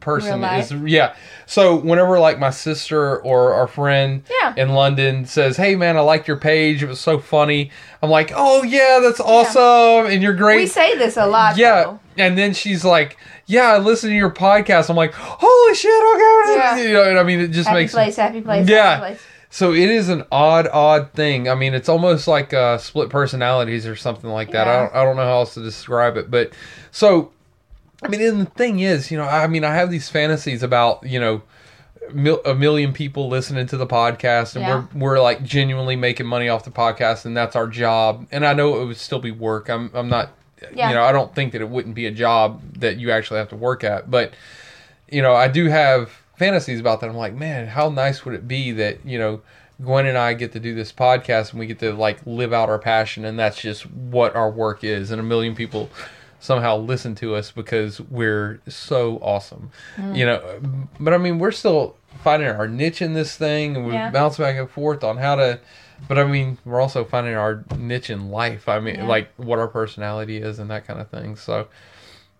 person is yeah. So whenever like my sister or our friend Yeah. in London says, "Hey man, I liked your page. It was so funny." I'm like, "Oh yeah, that's awesome, and you're great." We say this a lot. yeah, though. and then she's like, "Yeah, I listen to your podcast." I'm like, "Holy shit, okay." Yeah. You know, and I mean, it just Happy makes place, happy place. Yeah. Happy place. So it is an odd, odd thing. I mean, it's almost like uh, split personalities or something like that. I don't, I don't know how else to describe it, but so I mean, and the thing is, you know, I mean, I have these fantasies about, you know, mil- a million people listening to the podcast, and Yeah. we're we're like genuinely making money off the podcast, and that's our job. And I know it would still be work. I'm I'm not, Yeah. you know, I don't think that it wouldn't be a job that you actually have to work at, but you know, I do have fantasies about that. I'm like, man, how nice would it be that you know. Gwen and I get to do this podcast and we get to like live out our passion and that's just what our work is and a million people somehow listen to us because we're so awesome. Mm. You know, but I mean, we're still finding our niche in this thing and we Yeah. bounce back and forth on how to but I mean, we're also finding our niche in life. I mean, Yeah. like what our personality is and that kind of thing. So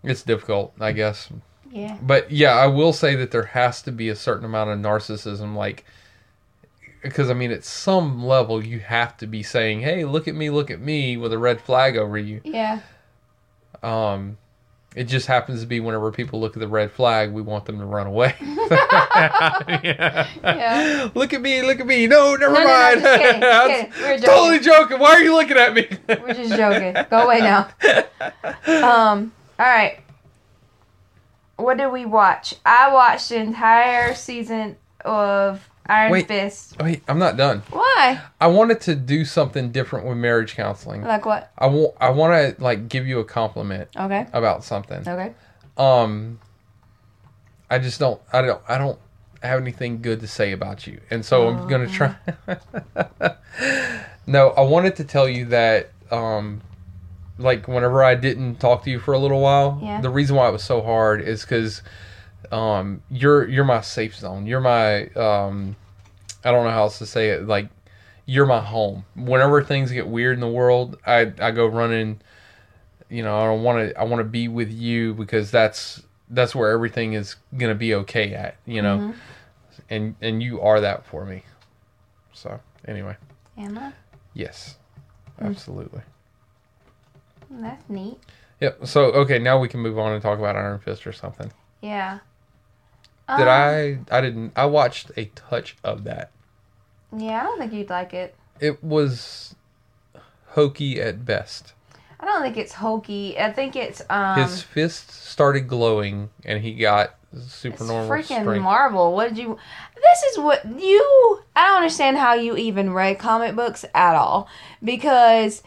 it's difficult, I guess. Yeah. But yeah, I will say that there has to be a certain amount of narcissism, like because I mean, at some level, you have to be saying, "Hey, look at me, look at me," with a red flag over you. Yeah. Um, it just happens to be whenever people look at the red flag, we want them to run away. [LAUGHS] [LAUGHS] yeah. Yeah. Look at me, look at me. No, never No, no, no, mind. just kidding, just I'm [LAUGHS] kidding. We were joking. totally joking. Why are you looking at me? We're just joking. Go away now. Um. All right. What did we watch? I watched the entire season of Iron Wait. Fist. Wait, I'm not done. Why? I wanted to do something different with marriage counseling. Like what? I want I want to like give you a compliment Okay. about something. Okay. Um I just don't I don't I don't have anything good to say about you. And so I'm going to try [LAUGHS] No, I wanted to tell you that um like whenever I didn't talk to you for a little while, Yeah. the reason why it was so hard is cuz um you're you're my safe zone. You're my um I don't know how else to say it like you're my home. Whenever things get weird in the world, I I go running you know, I don't want to I want to be with you because that's that's where everything is going to be okay at, you know. Mhm. And and you are that for me. So, anyway, I? yes. Mm. Absolutely. Hmm, That's neat. Yep. So, okay, now we can move on and talk about Iron Fist or something. Yeah. Did Um, I I didn't I watched a touch of that. Yeah, I don't think you'd like it. It was hokey at best. I don't think it's hokey. I think it's um. His fist started glowing and he got it's supernormal freaking strength. Marvel. What did you? This is what you. I don't understand how you even read comic books at all because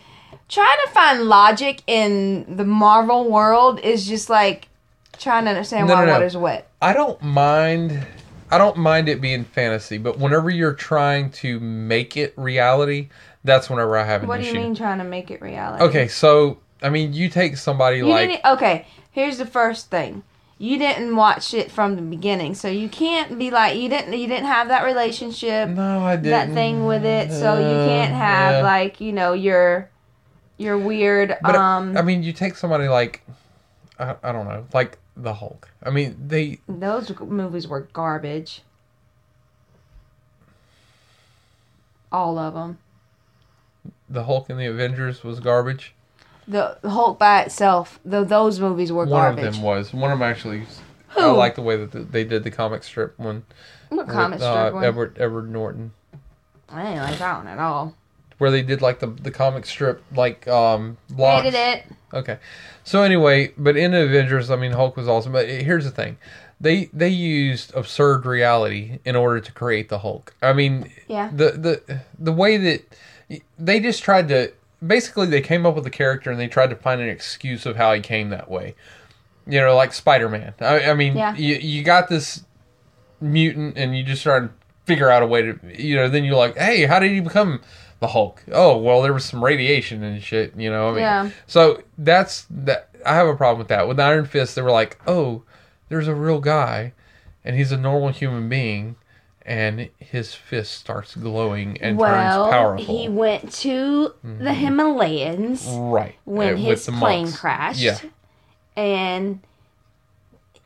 trying to find logic in the Marvel world is just like trying to understand No, why no, no. water's wet. I don't mind I don't mind it being fantasy, but whenever you're trying to make it reality, that's whenever I have an What do issue. you mean trying to make it reality? Okay, so I mean, you take somebody You like. Okay, here's the first thing. You didn't watch it from the beginning, so you can't be like you didn't. You didn't have that relationship. no, I didn't. that thing with it, so you Uh, can't have yeah. like you know your your weird But um I mean, you take somebody like I, I don't know, like the Hulk. I mean, they those movies were garbage. All of them. the Hulk and the Avengers was garbage. The Hulk by itself, though those movies were One garbage. of them was. One of them actually. Who? I like the way that the, they did the comic strip one. what with, comic strip uh, one? Edward Edward Norton. I didn't like that one at all. Where they did like the the comic strip like um blocks. Hated it. Okay. So anyway, but in Avengers, I mean Hulk was awesome. But here's the thing. They they used absurd reality in order to create the Hulk. I mean, Yeah. the the the way that they just tried to basically they came up with a character and they tried to find an excuse of how he came that way. You know, like Spider Man. I, I mean, Yeah. you you got this mutant and you just try to figure out a way to you know then you're like hey how did he become the hulk oh well there was some radiation and shit you know I mean, Yeah. so that's that i have a problem with that with iron fist they were like oh there's a real guy and he's a normal human being and his fist starts glowing and well, turns powerful Mm-hmm. he went to the Himalayas right when uh, his plane monks. crashed. yeah And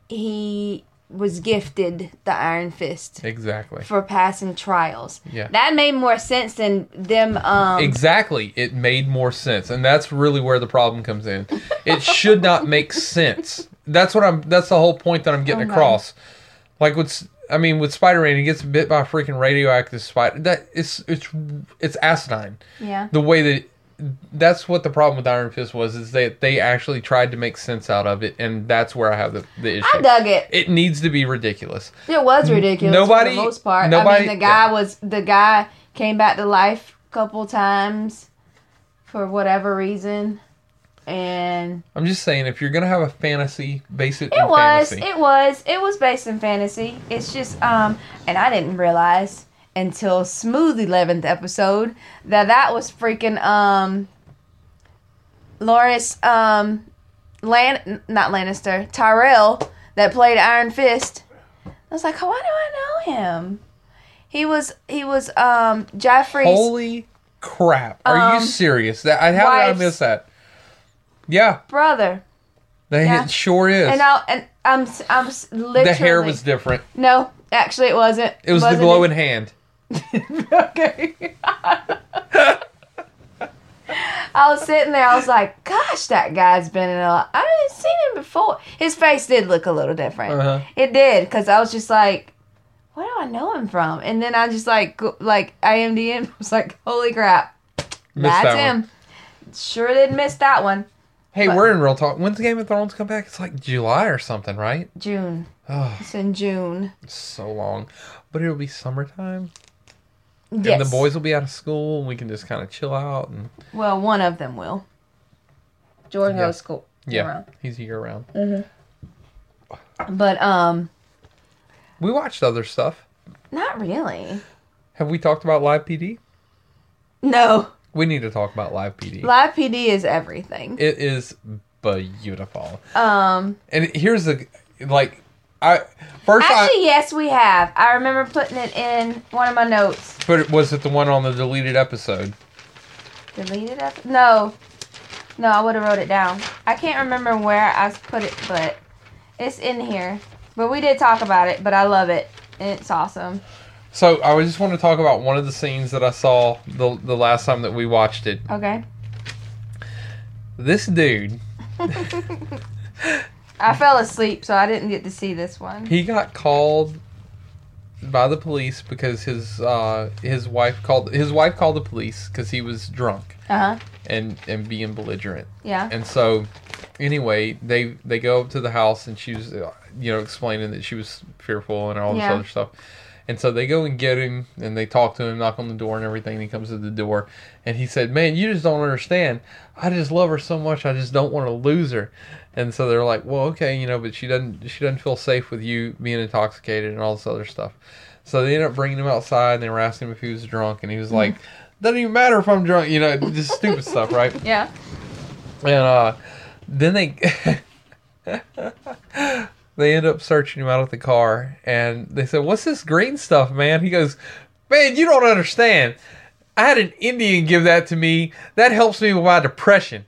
he was gifted the Iron Fist exactly for passing trials. Yeah. That made more sense than them um Exactly. It made more sense. And that's really where the problem comes in. It should not make sense. That's what I'm that's the whole point that I'm getting Okay. across. Like with I mean with Spider-Man he gets bit by a freaking radioactive spider. That it's it's it's asinine. Yeah. The way that that's what the problem with Iron Fist was is that they actually tried to make sense out of it and that's where I have the, the issue. I dug it. it needs to be ridiculous. It was ridiculous Nobody- for the most part. I nobody- mean, the guy was the guy came back to life a couple times for whatever reason, and I'm just saying if you're going to have a fantasy base it, it in was fantasy. it was it was based in fantasy. It's just um, and I didn't realize until smooth eleventh episode that that was freaking um, Loras um, Lan not Lannister Tyrell that played Iron Fist. I was like, why do I know him? He was he was um Joffrey's Holy crap! Are you Um, serious? That I how did I miss that? Yeah, brother, that Yeah. sure is. and I and I'm I'm literally the hair was different. no, actually it wasn't. It was the Wasn't glowing hand. Okay. [LAUGHS] I was sitting there. I was like, "Gosh, that guy's been in a lot. I didn't seen him before. His face did look a little different. Uh-huh. It did, because I was just like, where do I know him from? And then I just like go- like IMDb [LAUGHS] was like, holy crap, Missed that's that him. one. Sure didn't miss that one. Hey, But- we're in real talk. When's Game of Thrones come back? It's like July or something, right? June. Oh, It's in June. it's so long. But it'll be summertime, Yes. and the boys will be out of school, and we can just kind of chill out. And Well, one of them will. Jordan Yeah. goes to school. yeah, around. he's year round. But um, We watched other stuff. not really. Have we talked about Live PD? No. We need to talk about Live PD. Live PD is everything. It is beautiful. Um, And here's the like I first actually, yes, we have. I remember putting it in one of my notes. I but was it the one on the deleted episode? Deleted episode? No. No, I would have wrote it down. I can't remember where I put it, but it's in here. But we did talk about it, but I love it. And it's awesome. So I just want to talk about one of the scenes that I saw the the last time that we watched it. Okay. This dude, [LAUGHS] I fell asleep, so I didn't get to see this one. he got called by the police because his uh his wife called his wife called the police because he was drunk Uh huh. and and being belligerent. Yeah. And so, anyway, they they go up to the house, and she was, uh, you know, explaining that she was fearful and all this Yeah. other stuff. And so they go and get him, and they talk to him, knock on the door, and everything. And he comes to the door, and he said, "Man, you just don't understand. I just love her so much. I just don't want to lose her." And so they're like, "Well, okay, you know, but she doesn't she doesn't feel safe with you being intoxicated and all this other stuff." So they ended up bringing him outside, and they were asking him if he was drunk, and he was like, "Doesn't even matter if I'm drunk, you know, just stupid stuff, right?" [LAUGHS] Yeah. And uh, then they [LAUGHS] they end up searching him out of the car, and they said, "What's this green stuff, man?" He goes, "Man, you don't understand. I had an Indian give that to me. That helps me with my depression."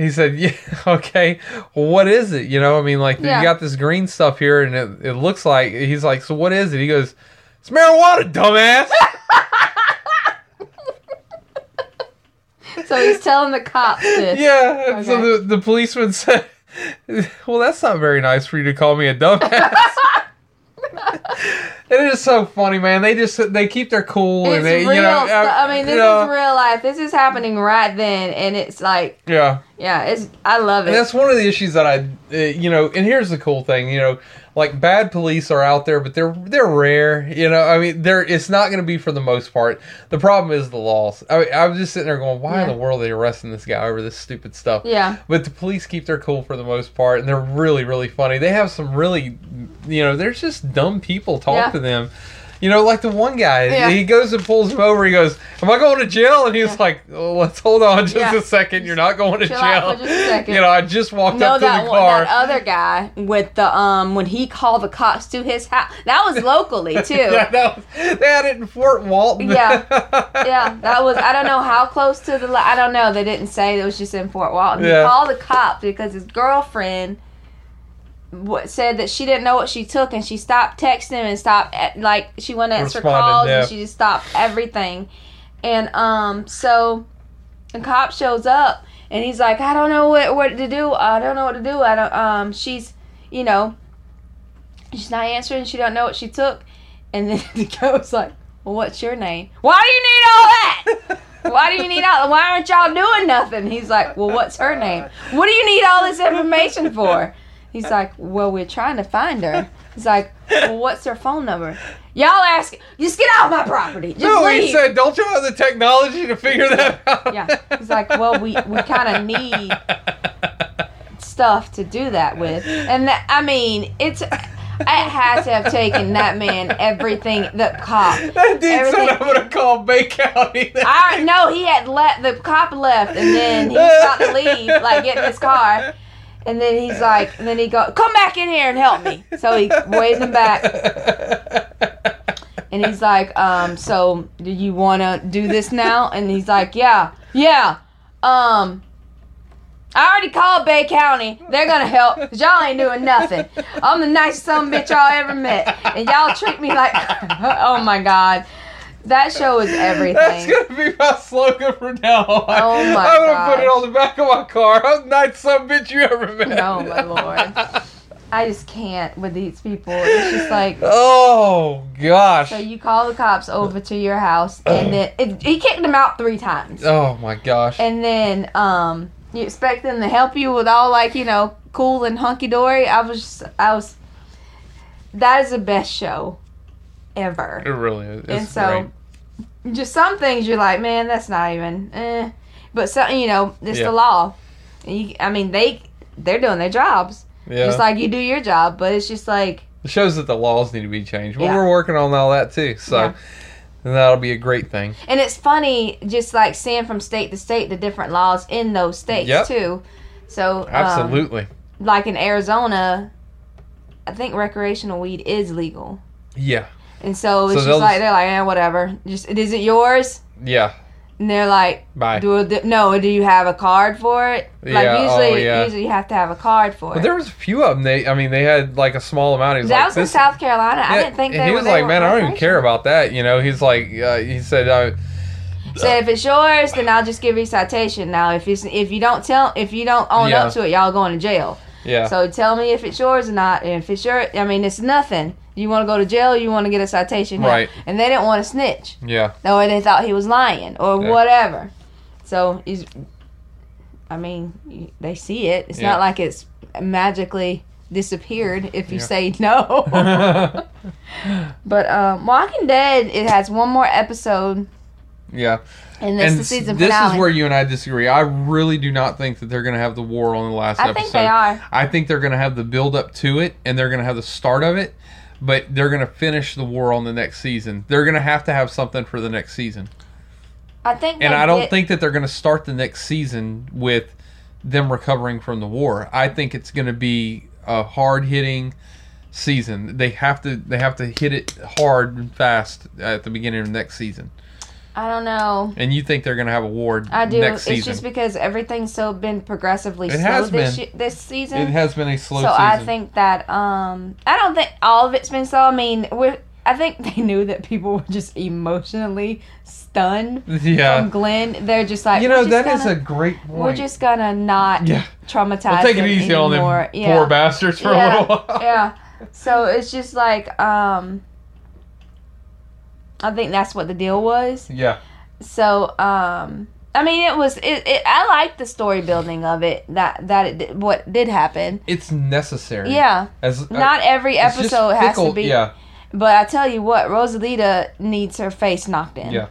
He said, "Yeah, [LAUGHS] okay. Well, what is it? You know, I mean, like Yeah. you got this green stuff here, and it, it looks like." He's like, "So what is it?" He goes, "It's marijuana, dumbass." [LAUGHS] So he's telling the cops this. Yeah, and so the, the policeman [LAUGHS] said, Well, that's not very nice for you to call me a dumbass. It is so funny, man. They just they keep their cool It's and they, real you know. stuff. uh, I mean, this know, is real life. This is happening right then, and it's like, Yeah, yeah, it's. I love and it. that's one of the issues that I, uh, you know. And here's the cool thing, you know, like bad police are out there, but they're they're rare. You know, I mean, they're it's not going to be for the most part. The problem is the laws. I, I was just sitting there going, why in the world are they arresting this guy over this stupid stuff? Yeah. But the police keep their cool for the most part, and they're really, really funny. They have some really, you know, there's just dumb people talking. Yeah. To them. You know, like the one guy, Yeah. he goes and pulls him over. He goes, "Am I going to jail?" And he's Yeah. like, oh, "Let's hold on just Yeah. a second. You're not going to Chill jail." just a second. You know, I just walked No, up to that the one, car. that other guy with the um when he called the cops to his house. That was locally [LAUGHS] too. yeah, that was, they had it in Fort Walton. Yeah. [LAUGHS] yeah, that was. I don't know how close to the. I don't know. They didn't say it was just in Fort Walton. Yeah. He called the cops because his girlfriend said that she didn't know what she took, and she stopped texting and stopped eh, like she wouldn't answer Responded, calls, yeah. and she just stopped everything. And um, so the cop shows up, and he's like, "I don't know what what to do. I don't know what to do. I don't." Um, she's, you know, she's not answering. She don't know what she took, and then [LAUGHS] the guy's like, "Well, what's your name? Why do you need all that?" Why do you need all? Why aren't y'all doing nothing? He's like, well, what's her name? What do you need all this information for? He's uh, like, well, we're trying to find her. [LAUGHS] He's like, well, what's her phone number? Y'all ask, just get out of my property. Just no, leave. he said, "Don't you have the technology to figure that out?" Yeah. He's like, well, we we kind of need stuff to do that with, and that, I mean, it's. It had to have taken that man everything. The cop. [LAUGHS] That dude Everything- said, "I'm gonna call Bay County." I know he had let the cop left, and then he was about to leave, like get in his car, and then he's like, and then he go, come back in here and help me. So he waved him back, and he's like, um, so do you want to do this now? And he's like, yeah, yeah, um. I already called Bay County. They're gonna help, cause y'all ain't doing nothing. I'm the nicest son bitch y'all ever met, and y'all treat me like, [LAUGHS] oh my god, that show is everything. That's gonna be my slogan from now on. Oh my I'm gonna put it on the back of my car. I'm son bitch you ever met. Oh, my Lord. I just can't with these people. It's just like [LAUGHS] oh gosh. so you call the cops over to your house and then it, he kicked them out three times. Oh my gosh. And then um you expect them to help you with all like, you know, cool and hunky dory. I was just, I was that is the best show ever. it really is. It's and so just some things you're like, man, that's not even eh. But some you know, it's Yeah. the law. You, I mean they they're doing their jobs. Yeah. just like you do your job, but it's just like it shows that the laws need to be changed. But Yeah. we're working on all that too. So Yeah. that'll be a great thing. and it's funny just like seeing from state to state the different laws in those states Yep. too. So um, Absolutely. like in Arizona, I think recreational weed is legal. yeah. And so it's So just like they're like, eh, whatever. Just is it yours? Yeah. And they're like, Bye. do no? Do you have a card for it? Like Yeah, usually, oh, yeah. usually you have to have a card for it. But it. there was a few of them. They, I mean, they had like a small amount. He was that like, was in South Carolina. I didn't think they he was they like, man, I don't even care about that. You know, he's like, uh, he said, uh, Said if it's yours, then I'll just give you a citation. Now, if it's if you don't tell, if you don't own Yeah. up to it, y'all going to jail. yeah, So tell me if it's yours or not. And if it's your, I mean, it's nothing. You want to go to jail? You want to get a citation? Right. And they didn't want to snitch, yeah, or they thought he was lying, or Yeah. whatever. So he's, I mean, they see it. It's Yeah. not like it's magically disappeared if you Yeah. say [LAUGHS] no. but um, Walking Dead, it has one more episode, yeah. and this is and the season this finale. is where you and I disagree. I really do not think that they're going to have the war on the last I episode. think they are. I think they're going to have the build up to it, and they're going to have the start of it. But they're going to finish the war on the next season. They're going to have to have something for the next season. I think, And I don't get- think that they're going to start the next season with them recovering from the war. I think it's going to be a hard hitting season. They have to they have to hit it hard and fast at the beginning of next season. I don't know. And you think they're going to have a war I do. next It's just because everything's so been progressively It slow has this been. ye- this season. it has been a slow so season. I think that um I don't think all of it's been slow. I mean, we I think [LAUGHS] they knew that people were just emotionally stunned yeah. from Glenn. They're just like You know that is gonna, a great point. we're just gonna not yeah. traumatize We'll take it easy on them yeah. poor bastards for Yeah, a little while. yeah. So it's just like um I think that's what the deal was. Yeah. So, um, I mean, it was. It, it. I like the story building of it. That that it did, what did happen. It's necessary. Yeah. As uh, Not every episode has fickle- to be. Yeah. But I tell you what, Rosalita needs her face knocked in. Yeah.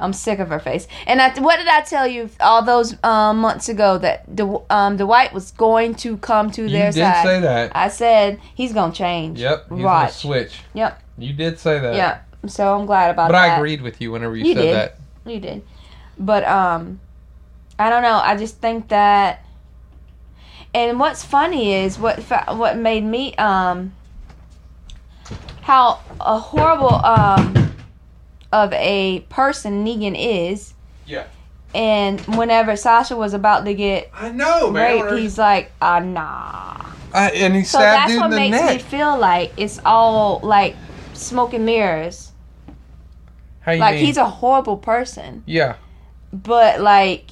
I'm sick of her face. And I, what did I tell you all those um, months ago that the um, Dwight was going to come to You their did side? say that. I said he's gonna change. Yep. He's gonna switch. Yep. You did say that. Yeah. So I'm glad about But that. But I agreed with you whenever you, You said did. that. You did. But um I don't know. I just think that and what's funny is what fa- what made me um how a horrible um of a person Negan is. Yeah. And whenever Sasha was about to get I know, raped, he's like, ah, nah. I, and he So stabbed that's what makes neck. me feel like it's all like smoke and mirrors. How you Like mean? he's a horrible person. yeah. but like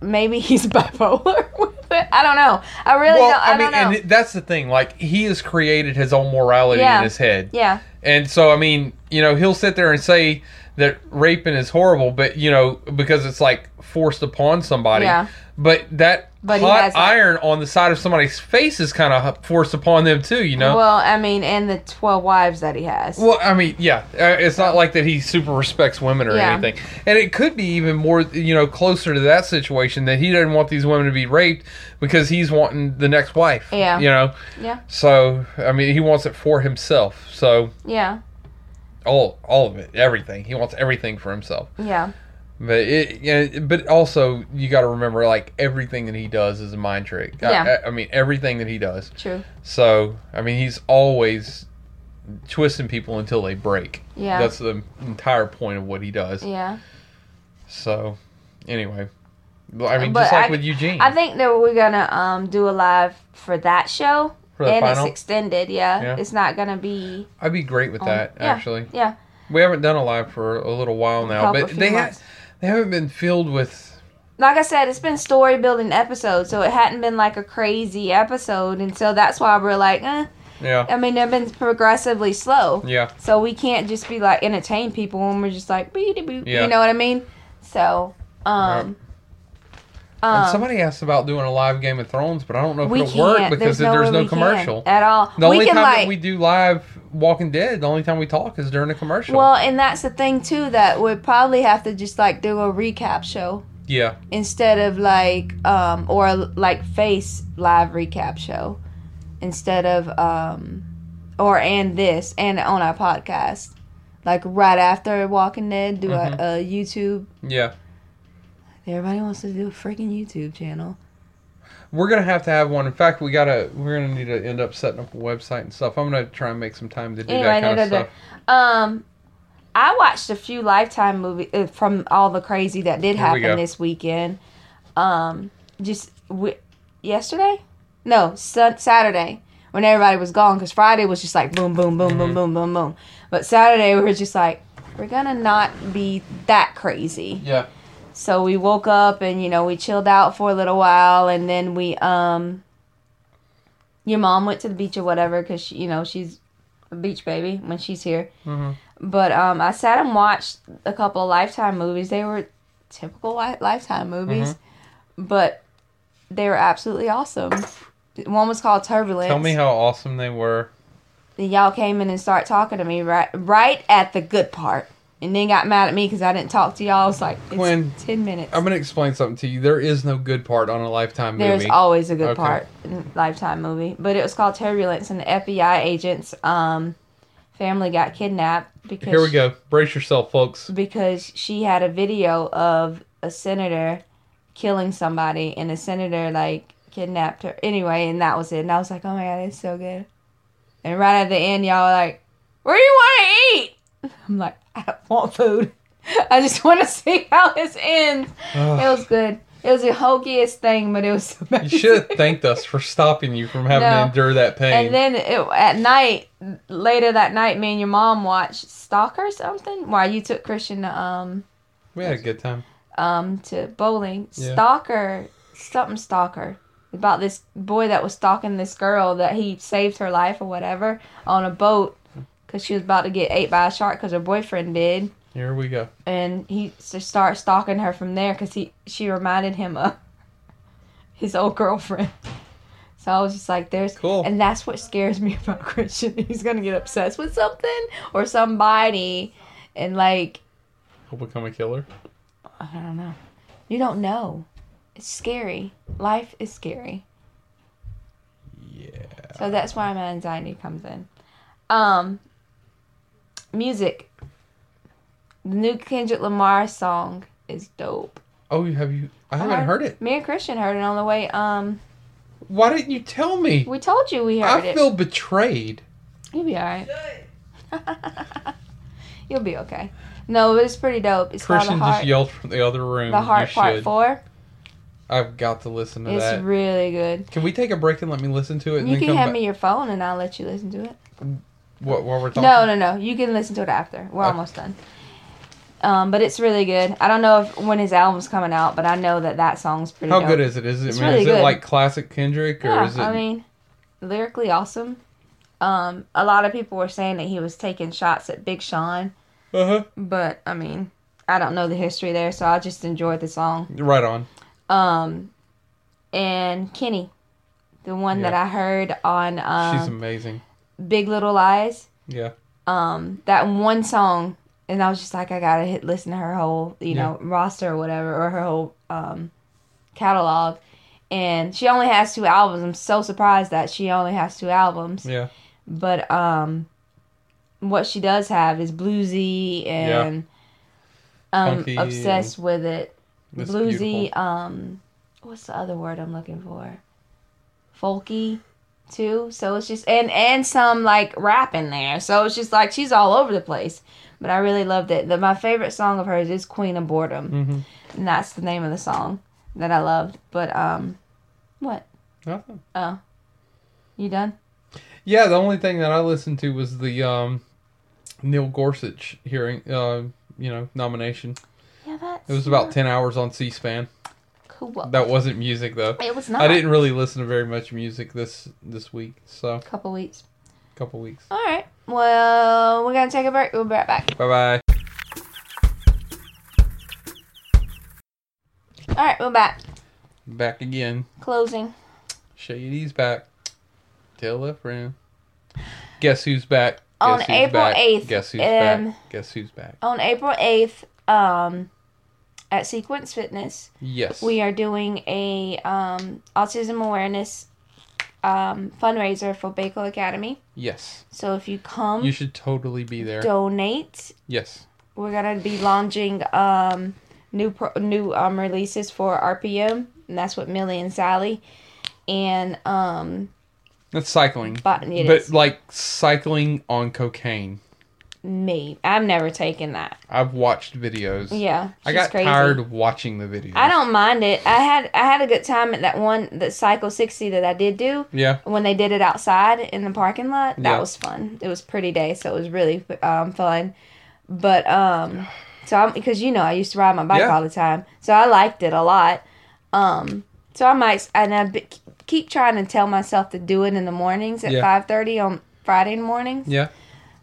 maybe [LAUGHS] he's bipolar. [LAUGHS] I don't know. I really well, don't. I, I, mean, don't and that's the thing. Like he has created his own morality Yeah. in his head, yeah, and so I mean, you know, he'll sit there and say that raping is horrible, but you know, because it's like forced upon somebody. Yeah. But that But hot iron on the side of somebody's face is kind of forced upon them too. You know. Well, I mean, and the twelve wives that he has. Well, I mean, yeah, uh, it's not like that he super respects women or Yeah. anything, and it could be even more, you know, closer to that situation that he doesn't want these women to be raped because he's wanting the next wife. Yeah. you know. Yeah. So I mean, he wants it for himself. So yeah, all all of it, everything. He wants everything for himself. yeah, But it, yeah, but also you got to remember, like everything that he does is a mind trick. I- Yeah. I, I mean, everything that he does. true. So I mean, he's always twisting people until they break. Yeah, That's the entire point of what he does. yeah. So, anyway, I mean, But just like I- with Eugene. I think that we're gonna um do a live for that show, for the and final, it's extended. Yeah. Yeah. it's not gonna be. I'd be great with um, that. yeah, Actually, Yeah, we haven't done a live for a little while now, but they ha- they haven't been filled with. like I said, it's been story building episodes, so it hadn't been like a crazy episode, and so that's why we're like, eh. Yeah, I mean, they've been progressively slow. yeah, So we can't just be like entertain people when we're just like. Yeah. You know what I mean? So, um, and um somebody asked about doing a live Game of Thrones, but I don't know if it'll work because there's, there's, no we can commercial. at all. The we only time like that we do live Walking Dead, the only time we talk is during a commercial. well, and that's the thing too that we'd probably have to just like do a recap show yeah, instead of like um or like face live recap show instead of um or and this and on our podcast like right after Walking Dead do Mhm. a, a YouTube. yeah. Everybody wants to do a freaking YouTube channel. We're gonna have to have one. In fact, we gotta. We're gonna need to end up setting up a website and stuff. I'm gonna try and make some time to do Anyway, that kind no, of no, no. stuff. Um, I watched a few Lifetime movies uh, from all the crazy that did Here we happen go. this weekend. Um, just w- yesterday? No, sun- Saturday when everybody was gone because Friday was just like boom, boom, boom, boom, Mhm. boom, boom, boom. But Saturday we were just like, we're gonna not be that crazy. Yeah. So we woke up and you know we chilled out for a little while and then we um. Your mom went to the beach or whatever because you know she's a beach baby when she's here. hmm But um, I sat and watched a couple of Lifetime movies. They were typical li- Lifetime movies, but they were absolutely awesome. One was called Turbulence. Tell me how awesome they were. And y'all came in and start talking to me right right at the good part, and then got mad at me because I didn't talk to y'all. It's like it's When- ten minutes. I'm gonna explain something to you. There is no good part on a Lifetime movie. There's always a good Okay. part in Lifetime movie, but it was called Turbulence, and the FBI agents um family got kidnapped because Here we go. Brace yourself, folks. because she had a video of a senator killing somebody and the senator like kidnapped her anyway and that was it and i was like oh my god it's so good and right at the end y'all were like where do you want to eat [LAUGHS] i'm like i [LAUGHS] don't want food i just [LAUGHS] want to see how this ends it was good it was the hokiest thing but it was [LAUGHS] you should have thanked us for stopping you from having No. to endure that pain. and then it, at night later that night me and your mom watched stalker or something Why you took christian to um we had a good time. um to bowling. Yeah. Stalker, something stalker about this boy that was stalking this girl that he saved her life or whatever on a boat because she was about to get ate by a shark because her boyfriend did. Here we go. and he starts stalking her from there because he she reminded him of [LAUGHS] his old girlfriend. So I was just like, "There's," Cool. and that's what scares me about [LAUGHS] Christian. He's gonna get obsessed with something or somebody, and like He'll become a killer. I don't know. You don't know. It's scary. Life is scary. Yeah. So that's why my anxiety comes in. Um, music. The new Kendrick Lamar song is dope. Oh, you have you? I haven't I- heard it. Me and Christian heard it on the way. Um, Why didn't you tell me? we told you we heard I it. I feel betrayed. You'll be alright. [LAUGHS] You'll be okay. No, but it's pretty dope. It's Christian called the Heart. just yelled from the other room. the Heart you Part should. Four. I've got to listen to It's that. It's really good. Can we take a break and let me listen to it? And You then can come hand back? me your phone and I'll let you listen to it. What? While we're talking? No, no, no. You can listen to it after. We're Okay. almost done. Um, but it's really good. I don't know if when his album's coming out, but I know that that song's pretty. Good. How dope. good is it? Is it? It's I mean, really is it like classic Kendrick or Yeah, is it? I mean, lyrically awesome. Um, a lot of people were saying that he was taking shots at Big Sean, uh huh. but I mean, I don't know the history there, so I just enjoyed the song. Right on. Um, and Kenny, the one that I heard on She's um, amazing. Big Little Lies. Yeah. um that one song and I was just like I gotta hit listen to her whole you know roster or whatever or her whole um catalog and she only has two albums I'm so surprised that she only has two albums Yeah. but um what she does have is bluesy and I'm Funky obsessed with it bluesy beautiful. um what's the other word I'm looking for folky too. So it's just and and some like rap in there. So it's just like she's all over the place. But I really loved it. The, my favorite song of hers is Queen of Boredom. Mm-hmm. and that's the name of the song that I loved. But um what? Nothing. oh. You done? Yeah, the only thing that I listened to was the um, Neil Gorsuch hearing, uh, you know, nomination. yeah that's It was about ten hours on C-SPAN. Cool That wasn't music though. it was not I didn't really listen to very much music this this week, so couple weeks a couple weeks. all right well we're gonna take a break we'll be right back Bye bye. all right we're back Back again. closing Shady's back. Tell a friend. Guess who's back? Guess On who's April back? 8th, Guess who's um, back? Guess who's back? on April 8th um, at Sequence Fitness, Yes. we are doing a um, autism awareness um, fundraiser for Baco Academy. yes. So if you come, You should totally be there. donate. Yes. We're gonna be launching um, new pro- new um, releases for RPM, and that's what Millie and Sally, and um, That's cycling. but it but like cycling on cocaine. Me. I've never taken that. I've watched videos. Yeah, I got crazy. tired watching the videos. I don't mind it. I had I had a good time at that one the cycle sixty that I did do Yeah. when they did it outside in the parking lot. That Yeah. was fun. It was pretty day, so it was really um, fun. But um, so I'm because you know I used to ride my bike Yeah. all the time, so I liked it a lot. Um, so I might and I keep trying to tell myself to do it in the mornings at Yeah. five thirty on Friday mornings, Yeah.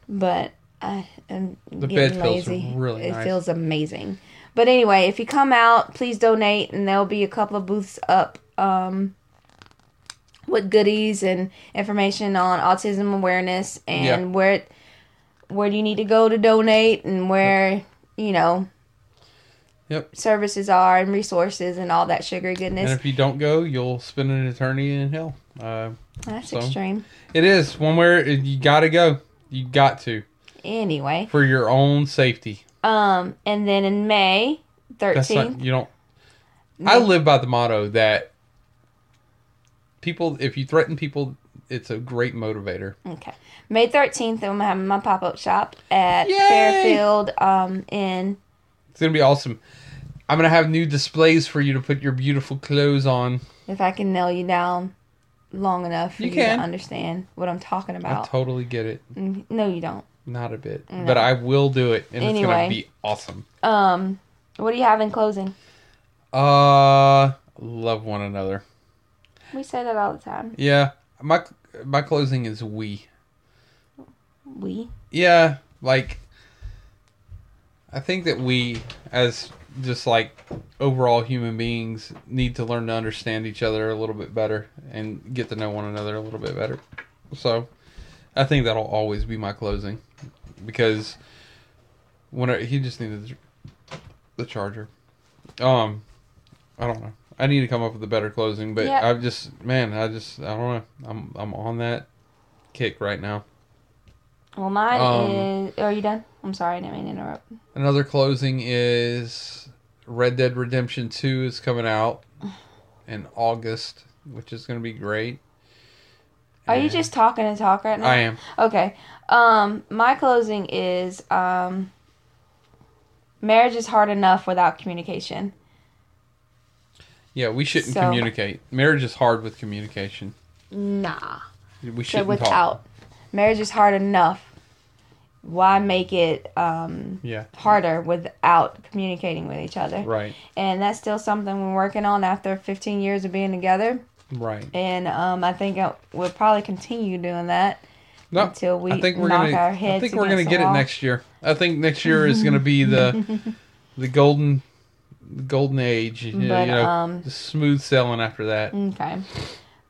but I am The getting bed feels lazy. really it nice. feels amazing. But anyway, if you come out, please donate, and there'll be a couple of booths up um, with goodies and information on autism awareness and Yeah. where where do you need to go to donate and where you know Yep. services are and resources and all that sugary goodness. And if you don't go, you'll spend an eternity in hell. Uh, That's so- extreme. it is one where you got to go. You got to Anyway, for your own safety. um, and then in May thirteenth, you don't. I live by the motto that people, if you threaten people, it's a great motivator. Okay. May 13th, I'm having my pop up shop at Yay! Fairfield um, in. It's gonna be awesome. I'm gonna have new displays for you to put your beautiful clothes on. If I can nail you down long enough for You you, can. to understand what I'm talking about. I totally get it. Mm, no, you don't. Not a bit, No. but I will do it, and it's gonna be awesome. Um, what do you have in closing? Uh, love one another. We say that all the time. Yeah, my my closing is we. We. Yeah, like I think that we, as just like overall human beings, need to learn to understand each other a little bit better and get to know one another a little bit better. So, I think that'll always be my closing because when I, he just needed the charger. Um, I don't know. I need to come up with a better closing, but Yeah. I've just man, I just I don't know. I'm I'm on that kick right now. Well, mine Um, is. Are you done? I'm sorry, I didn't mean to interrupt. Another closing is Red Dead Redemption 2 is coming out in August, which is going to be great. Are you just talking to talk right now? I am. Okay. Um, my closing is um, marriage is hard enough without communication. Yeah, we shouldn't So- communicate. Marriage is hard with communication. Nah. We shouldn't without talk. marriage is hard enough. Why make it um, Yeah, harder without communicating with each other? right, And that's still something we're working on after 15 years of being together. Right. And um, I think uh, we'll probably continue doing that No, until we I think we're knock gonna. our I think we're gonna get it next year. I think next year is gonna be the [LAUGHS] the golden golden age. You, But, know, um, smooth sailing after that. Okay.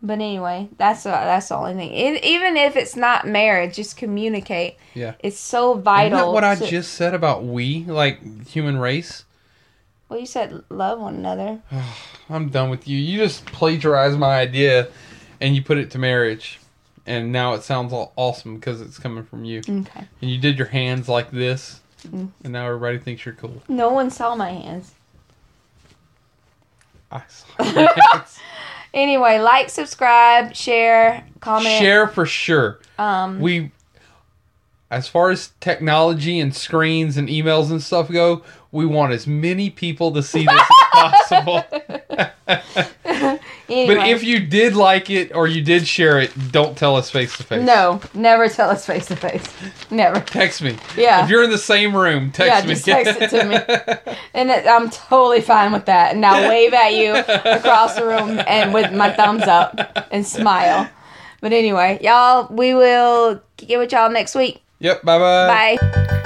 But anyway, that's uh, that's the only thing. It, even if it's not marriage, just communicate. Yeah. It's so Isn't vital. that what I just said about we, like human race? Well, you said love one another. [SIGHS] I'm done with you. You just plagiarized my idea and you put it to marriage. And now it sounds all awesome because it's coming from you. Okay. And you did your hands like this. Mm. And now everybody thinks you're cool. No one saw my hands. I saw [LAUGHS] your hands. Anyway, like, subscribe, share, comment. Share for sure. Um, We, as far as technology and screens and emails and stuff go, we want as many people to see this as possible. [LAUGHS] anyway, But if you did like it or you did share it, don't tell us face to face. no, never tell us face to face. Never. Text me. Yeah. If you're in the same room, text Yeah, me. just text it to me. [LAUGHS] And it, I'm totally fine with that. And I'll wave at you across the room and with my thumbs up and smile. But anyway, y'all, we will get with y'all next week. yep. Bye-bye. Bye.